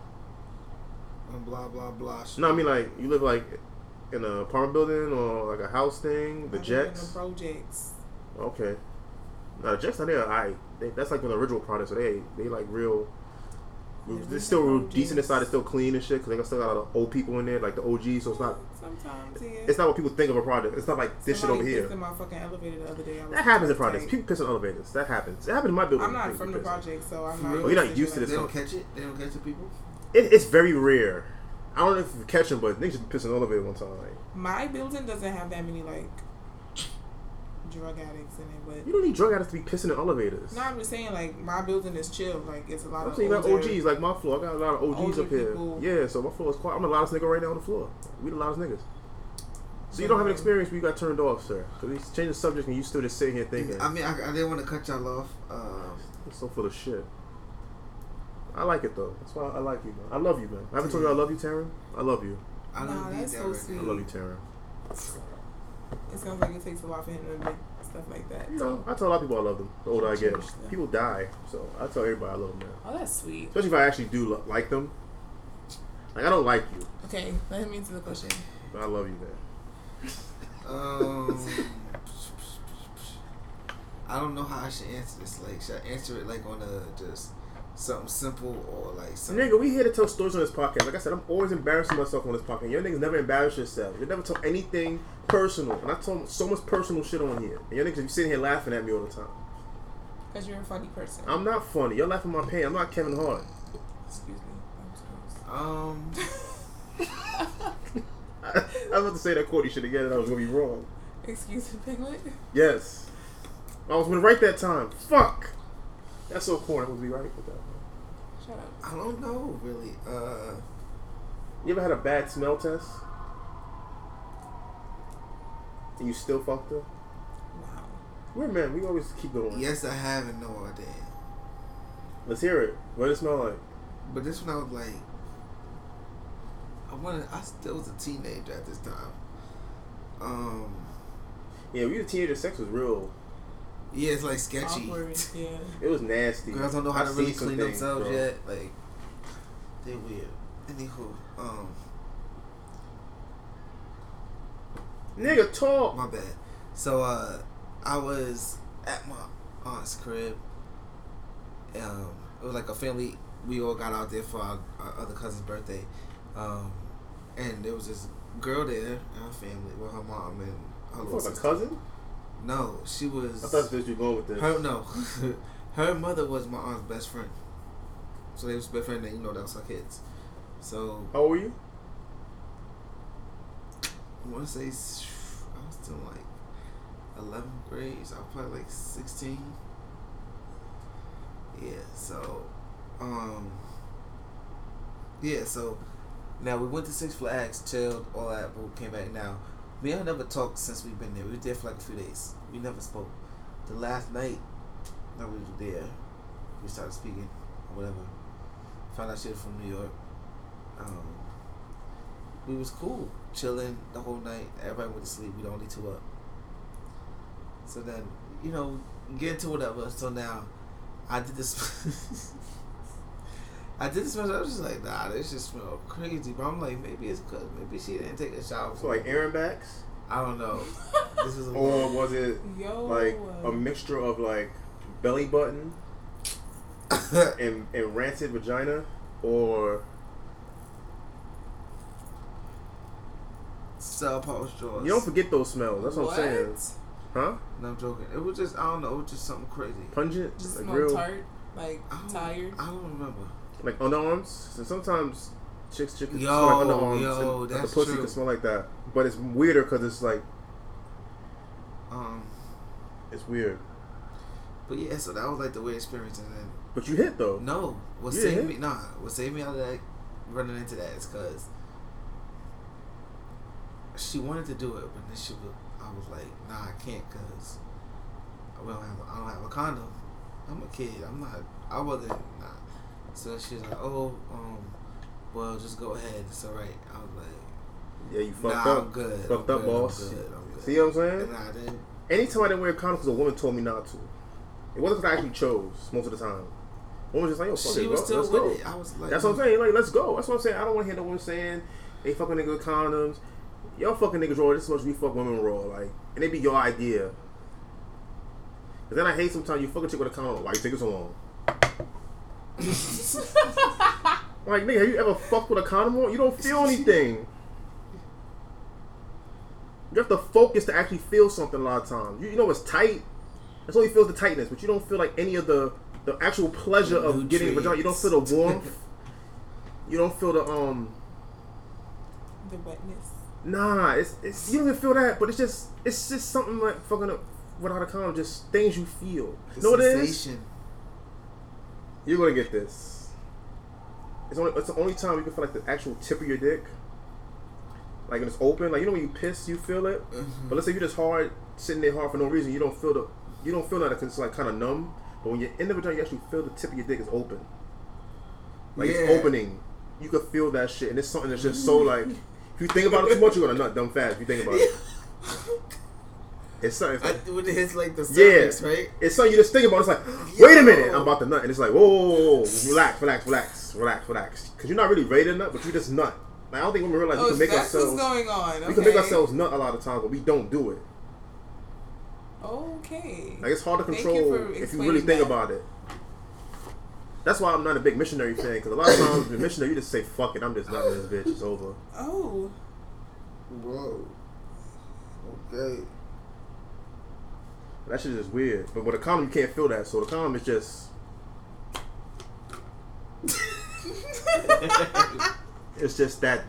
And blah blah blah. shit. No, I mean like you live like in a apartment building or like a house thing. The I live in Jets. the projects. Okay. No, the Jets are there. I they, that's like one of the original products. So they they like real. Yeah, They're still real decent inside. It's still clean and shit because they got still got a lot of old people in there, like the OG. So it's not Sometimes, yeah. it's not what people think of a product. It's not like this Somebody shit over here. in my fucking elevator the other day. I was That happens in tight. projects. People piss on elevators. That happens. It happened in my building. I'm not from the piss. project, so I'm For not. real? Oh, you're not used to this. They don't catch it. They don't catch the people. It, it's very rare. I don't know if you catch them, but niggas just piss in the elevator one time. Like, My building doesn't have that many like drug addicts in it, but you don't need drug addicts to be pissing in elevators. no, I'm just saying like my building is chill. Like it's a lot I'm of saying you got older- OGs like my floor. I got a lot of OGs older up here. people. Yeah, so my floor is quiet. I'm the loudest nigga right now on the floor. We the loudest niggas. So you don't have an experience where you got turned off, sir. Because we changed the subject and you still just sitting here thinking, I mean, I, I didn't want to cut y'all off. Um, it's so full of shit. I like it though. That's why I like you, man. I love you, man. I haven't told you I love you, Taryn. I love you. I Nah, don't that's that so sweet. I love you, Taryn. It sounds like it takes a lot for him to admit stuff like that. You know, I tell a lot of people I love them. The older I get, them. people die. So I tell everybody I love them, man. Oh, that's sweet. Especially if I actually do lo- like them. Like I don't like you, Okay, let me answer the question. but I love you, man. <laughs> Um, I don't know how I should answer this. Like, should I answer it like on a just something simple or like something? Nigga, we here to tell stories on this podcast. Like I said, I'm always embarrassing myself on this podcast. Your niggas never embarrass yourself. You never tell anything personal. And I told so much personal shit on here. And your niggas be sitting here laughing at me all the time. Because you're a funny person. I'm not funny. You're laughing at my pain. I'm not Kevin Hart. Excuse me. I'm Um, I, <laughs> I was about to say that Courtney shit again and I was gonna be wrong. Excuse me, Piglet. Yes. I was gonna write that time. Fuck. That's so corny. I was going to be right with that. Shut up. I don't know really. Uh, You ever had a bad smell test? And you still fucked her? Wow. We're men. We always keep going. yes, I have and no, I didn't. Let's hear it. What did it smell like? But this one I was like, I wanted. I still was a teenager at this time. Um, Yeah, we the teenager sex was real. Yeah, it's like sketchy. Awkward. <laughs> Yeah. It was nasty. Girls don't know how I've to really clean things, themselves bro. yet. Like, they weird. Anywho, um, Nigga, talk. my bad. So, uh, I was at my aunt's crib. Um, it was like a family. We all got out there for our, our other cousin's birthday. Um, and there was this girl there in her family with her mom and her little What, a sister. cousin? No, she was. I thought where you going with this. Her no, <laughs> her mother was my aunt's best friend. So they was best friend, and you know that was her kids. So How old were you? I want to say I was still like eleventh grade. So I was probably like sixteen. Yeah. So, um, yeah. So now we went to Six Flags, chilled, all that, but we came back. Now me and her never talked since we've been there. We were there for like a few days. We never spoke. The last night that we were there, we started speaking or whatever. Found out she was from New York. Um, we was cool, chilling the whole night. Everybody went to sleep. We the only two up. So then, you know, get into whatever. So now, I did this. <laughs> I did this. I was just like, nah, this just smell crazy. But I'm like, maybe it's because maybe she didn't take a shower. So like Aaron backs? I don't know. <laughs> This was a Or was it Yo. like a mixture of like belly button <coughs> and, and rancid vagina? Or Cell post drawers. you don't forget those smells. That's what, I'm saying. Huh? No, I'm joking. It was just I don't know. It was just something crazy. Pungent? Just like real tart, like I don't, tired. I don't remember. like underarms? So sometimes chicks chicks Yo, smell like underarms yo, and that's the pussy true. can smell like that. But it's weirder because it's like Um, it's weird. but yeah, so that was like the weird experience, and then But you hit though. no, what You saved me? Nah, what saved me out of that running into that is because she wanted to do it, but then she was, I was like, nah, I can't because I don't have, a, I don't have a condom. I'm a kid. I'm not. I wasn't. Nah. So she's like, oh, um, well, just go ahead. It's all right. I was like, Yeah, you fucked nah, up. I'm good. Fucked I'm up, good, boss. I'm good. I'm good. See what I'm saying? And I didn't. Anytime I didn't wear a condom because a woman told me not to. It wasn't because I actually chose most of the time. Woman was just like, yo, fuck She it, was bro. still Let's with go. it. I was like, That's what I'm saying. Like, let's go. That's what I'm saying. I don't want to hear no one saying they fucking nigga with condoms. Y'all fucking niggas raw just as much as we fuck women raw. Like, and it be your idea. And then I hate sometimes you fucking chick with a condom. Why you take it so long? <laughs> <laughs> Like, nigga, have you ever fucked with a condom on? You don't feel anything. You have to focus to actually feel something a lot of times. You, you know it's tight. That's all you feel the tightness, but you don't feel like any of the the actual pleasure of getting a vagina. You don't feel the warmth. you don't feel the um. The wetness. Nah, it's, it's you don't even feel that, but it's just it's just something like fucking up without a condom. Just things you feel. You know what it is? You're gonna get this. It's only it's the only time you can feel like the actual tip of your dick. Like when it's open, like you know when you piss, you feel it. Mhm. But let's say you're just hard, sitting there hard for no reason, you don't feel the, you don't feel that because it's like kind of numb. But when you're in the vagina, you actually feel the tip of your dick is open. Like Yeah. it's opening. You can feel that shit, and it's something that's just so like. If you think about it too much, you're gonna nut dumb fast. If you think about it, <laughs> it's something. I, when it hits like the Yeah. right? It's something you just think about. It's like, wait a minute, I'm about to nut, and it's like, whoa, whoa, whoa, whoa, relax, relax, relax, relax, relax, because you're not really ready to nut, but you just nut. Like, I don't think women realize we Oh, can make that's ourselves, what's going on. Okay. we can make ourselves nut a lot of times, but we don't do it. Okay. Like it's hard to Thank you control if you really explaining think that. about it. That's why I'm not a big missionary fan, because a lot of times the missionary, you just say, fuck it, I'm just nutting this bitch, it's over. Oh. Whoa. Okay. That shit is weird. But with a condom, you can't feel that, so the condom is just, <laughs> it's just that,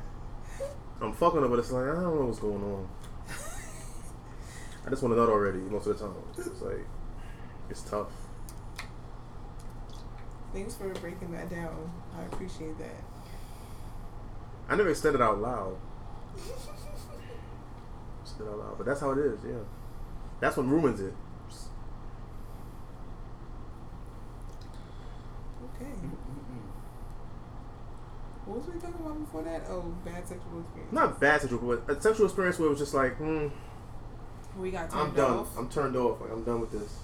I'm fucking her, but it's like, I don't know what's going on. I just want to nut already most of the time. It's like, it's tough. Thanks for breaking that down. I appreciate that. I never said it out loud. <laughs> Said it out loud, but that's how it is. Yeah, that's what ruins it. Okay. What was we talking about before that? Oh, bad sexual experience. Not bad sexual, but a sexual experience where it was just like, hmm, We got I'm done. off. I'm turned off. Like I'm done with this.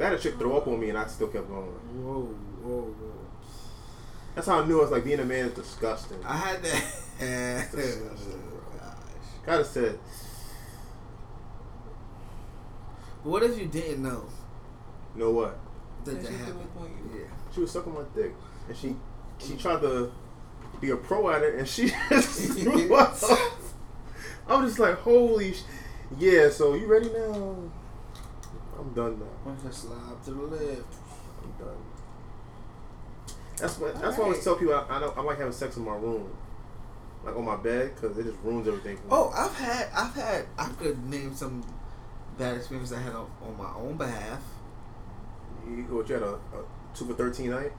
I had a chick throw up on me, and I still kept going. Whoa, whoa, whoa. That's how I knew I was like being a man is disgusting. I had that. <laughs> Gotta said, But what if you didn't know know what? That That that she happened? up on you. Yeah. She was sucking my dick, and she she tried to be a pro at it, and she <laughs> just <laughs> threw. I'm just like, holy, sh- yeah. So you ready now? I'm done now. Once I slide to the left. I'm done. That's what. That's why I always tell people I, I don't. I like having sex in my room, like on my bed, because it just ruins everything. For me. Oh, I've had, I've had, I could name some bad experiences I had on, on my own behalf. You, what, you had a, a two for thirteen night?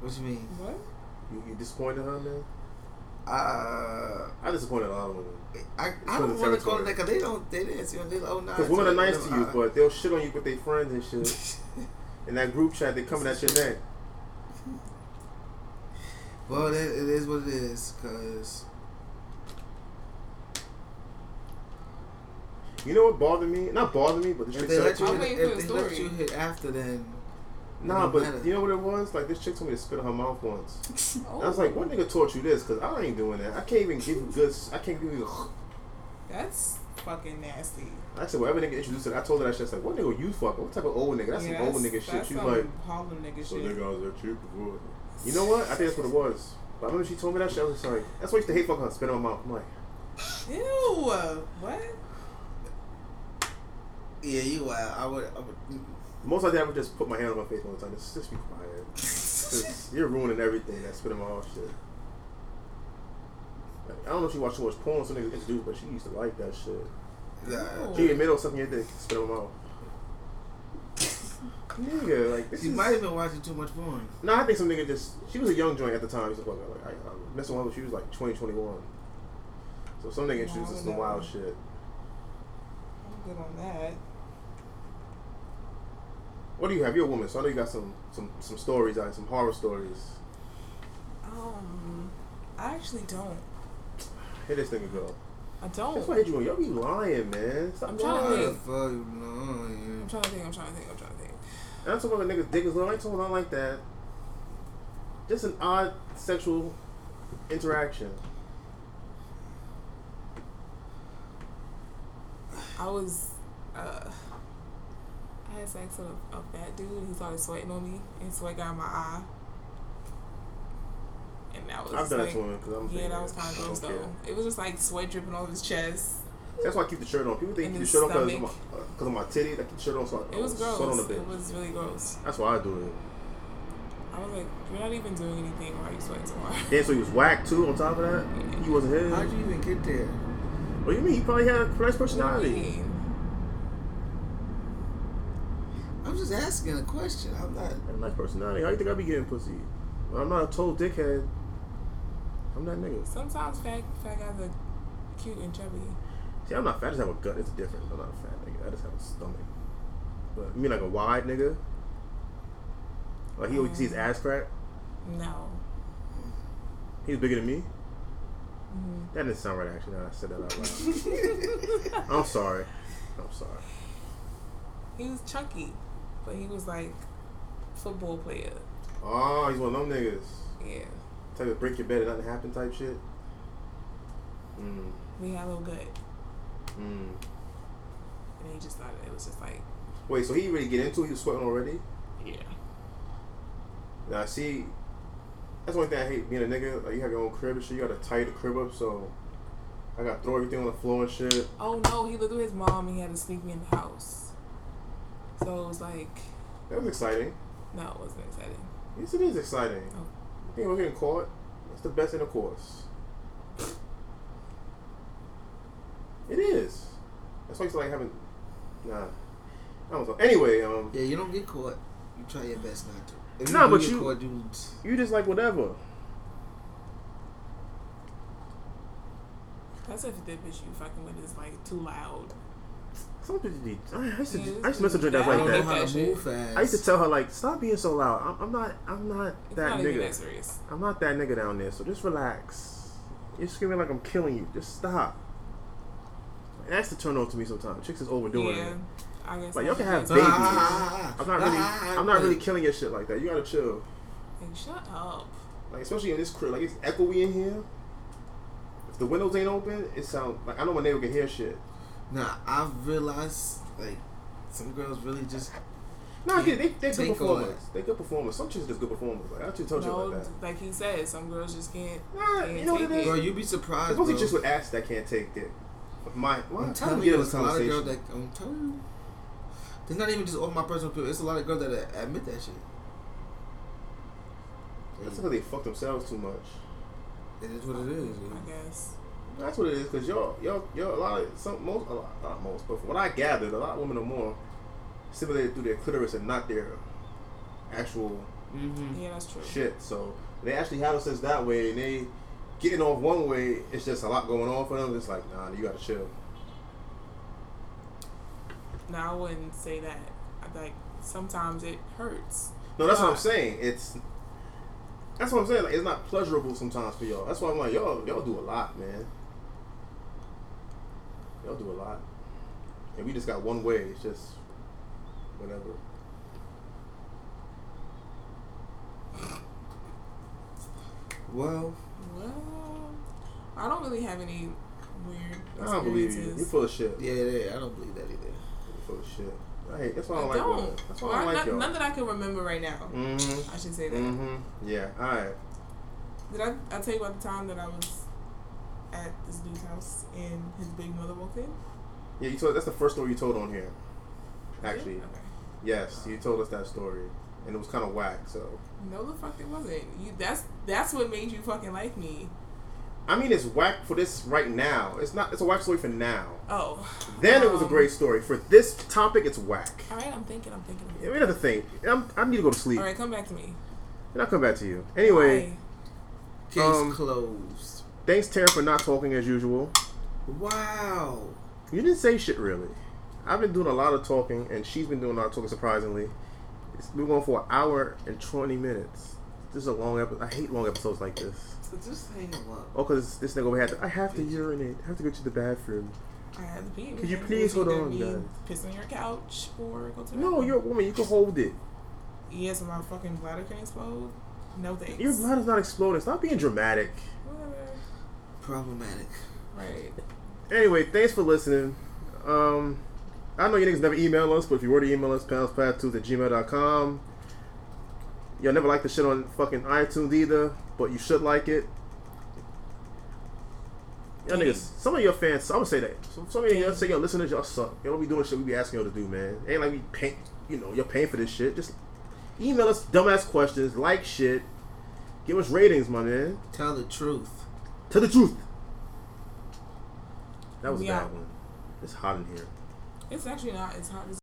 What you mean? What? You, you disappointed her, man? Uh, I disappointed a lot of women. I, I don't want to call territory. it that because they don't, they didn't see They like, oh, nah. Because it's women are alright, nice to you, I- but they'll shit on you with their friends and shit. <laughs> In that group chat, they coming at your neck. <laughs> Well, it, it is what it is, cause You know what bothered me? Not bothered me, but the chick let said, you, I'm hit, waiting for if they let you hit after, then Nah, but matter. you know what it was? Like this chick told me to spit in her mouth once. Oh, <laughs> I was like, what nigga taught you this? Because I ain't doing that. I can't even give you good. I can't give you. That's fucking nasty. I said, whatever nigga introduced it, I told her that shit. I said, what nigga you fucking? What type of old nigga? That's yeah, some old nigga shit. that's She was some like, Harlem nigga so shit. nigga, I was that chick before. You know what? I think that's what it was. But I remember she told me that shit. I was just like, that's why I used to hate fucking her, spit in my mouth. I'm like, Ew. What? Yeah, you wild. I would, I would. Mm. most of the time, I would just put my hand on my face all the time. Just, just be quiet. <laughs> 'Cause you're ruining everything. That's spit in my mouth shit. Like, I don't know if she watched too much porn, some niggas introduced, but she used to like that shit. Yeah. She in the middle of sucking your dick, spit in my mouth. Nigga, like this She is. might have been watching too much porn. No, I think some nigga just. She was a young joint at the time. She was like, like I, I messing with her. She was like 20, 21. So some nigga introduces Wow, some wild shit. I'm good on that. What do you have? You're a woman, so I know you got some some some stories, like some horror stories. Um, I actually don't. Here this nigga go. I don't. That's why I hate you on. Y'all be lying, man. Stop I'm trying to lying. What the think. fuck? No, I'm trying to think. I'm trying to think. I'm trying to think. And I'm talking about niggas dick is little. I ain't talking about like that. Just an odd sexual interaction. I was, uh, I had sex with a, a fat dude. He started sweating on me, and sweat got in my eye. And that was I've done like, it to him because I'm. yeah, that was kind of gross though. It was just like sweat dripping off his chest. That's why I keep the shirt on. People think In keep the his shirt on because of my, stomach. uh, 'cause of my titty. I keep the shirt on so I It was I sweat on the gross. bitch. It was really gross. That's why I do it. I was like, you're not even doing anything. Why are you sweating so hard? Then so he was whack too. On top of that, he wasn't his. How'd you even get there? What do you mean? He probably had a nice What do you personality. mean? I'm just asking a question. I'm not. Had a nice personality. How you think I be getting pussy? Well, I'm not a total dickhead. I'm that nigga. Sometimes fat fat guys are cute and chubby. See, I'm not fat. I just have a gut. It's different. I'm not a fat nigga. I just have a stomach. But you mean like a wide nigga? Like he always see his ass crack? No. He's bigger than me? Mhm. That didn't sound right actually now I said that out loud. <laughs> I'm sorry. I'm sorry. He was chunky, but he was like football player. Oh, he's one of them niggas. Yeah, Type of break your bed and nothing happen type shit. Mm. we had a little gut, Mm. and he just thought It was just like, Wait, so he really get into it? He was sweating already? yeah, Now I see, that's the only thing I hate being a nigga. Like you have your own crib and shit. You gotta tie the crib up, so I gotta throw everything on the floor and shit. Oh no, he lived with his mom. and He had to sneak me in the house. So it was like, That was exciting. no, it wasn't exciting. Yes, it is exciting. Oh. You think we're getting caught? That's the best in the course. It is. That's why it's like having. Nah. I don't know. Anyway, um, Yeah, you don't get caught. You try your best not to. If Nah, do but get you- Caught, you you just like whatever. That's if the bitch you fucking with is like too loud. Some bitches be. I used to, Yeah, I used to mess with her that's like don't don't know that. how that to shit. move fast. I used to tell her like, stop being so loud. I'm, I'm not. I'm not It's that not nigga. that. I'm not that nigga down there. So just relax. You're screaming like I'm killing you. Just stop. And that's the turn on to me sometimes. Chicks is overdoing yeah, it. I guess. Like, y'all can have babies. Ah, <laughs> I'm not really. ah, I'm not really killing your shit like that. You gotta chill. And shut up. Like especially in this crib, like it's echoey in here. If the windows ain't open, it sounds like I know my neighbor can hear shit. Nah, I've realized like some girls really just No, I. They, they're good Take all performers. They good performers. Some chicks just good performers. Like I just told you No, like that. like he said, some girls just can't. Nah, can't you know what take it is? Bro, you'd be surprised. There's mostly bro. chicks with ass that can't take it. My, why, I'm how telling we you, get it's this a lot of girls conversation? that I'm telling you. It's not even just all my personal opinion. It's a lot of girls that uh, admit that shit. That's because they fuck themselves too much. It is what it is. I guess. That's what it is. Cause y'all, y'all, y'all, a lot of some most, a lot, not most, but from what I gathered, a lot of women are more stimulated through their clitoris and not their actual Mhm. Yeah, that's true. shit. So they actually have sex that way, and they getting off one way. It's just a lot going on for them. It's like, nah, you gotta chill. No, I wouldn't say that. Like sometimes it hurts. No, that's what I'm saying. It's that's what I'm saying. Like, it's not pleasurable sometimes for y'all. That's why I'm like, y'all, y'all do a lot, man. Y'all do a lot, and we just got one way. It's just whatever. Well, Well, I don't really have any weird I don't believe you. You're full of shit. yeah, yeah, I don't believe that either. You're full of shit. I hate. That's why I I don't like. don't. That's why Well, I don't like none, none that I can remember right now. Mm-hmm. I should say that. Mm-hmm. Yeah. All right. Did I, I tell you about the time that I was at this dude's house and his big mother walked in? Yeah, you told. That's the first story you told on here. Actually, Okay. yes, you told us that story, and it was kind of whack. So, No, the fuck it wasn't. You. That's that's what made you fucking like me. I mean, it's whack for this right now. It's not. It's a whack story for now. Oh. Then it was a Um, great story. For this topic, it's whack. All right, I'm thinking. I'm thinking. I'm Yeah, thinking. we have to think. I'm, I need to go to sleep, All right, come back to me. and I'll come back to you. Anyway, Why? Case Um, closed. Thanks Tara for not talking as usual. Wow. You didn't say shit really. I've been doing a lot of talking, and she's been doing a lot of talking. Surprisingly, it's been going for an hour and twenty minutes. This is a long episode. I hate long episodes like this. So just hang up. Oh, cause this nigga over had to. I have to urinate. I have to go to the bathroom. I had to pee. Could you please hold on, guys? Piss on your couch or go to the No, bathroom. you're a woman. You can hold it. Yes, my fucking bladder can explode. No thanks. Your bladder's not exploding. Stop being dramatic. Whatever. Problematic. Right. Anyway, thanks for listening. Um, I know you niggas never email us, but if you were to email us, panelspath2 at gmail.com. Y'all never like the shit on fucking iTunes either, but you should like it. Y'all niggas, some of your fans, I'm gonna say that. Some, some of y'all say, yo, listeners, y'all suck. Y'all don't be doing shit we be asking y'all to do, man. Ain't like we pay, you know, you're paying for this shit. Just email us dumbass questions, like shit, give us ratings, my man. Tell the truth. Tell the truth. That was a bad one. It's hot in here. It's actually not. It's hot. as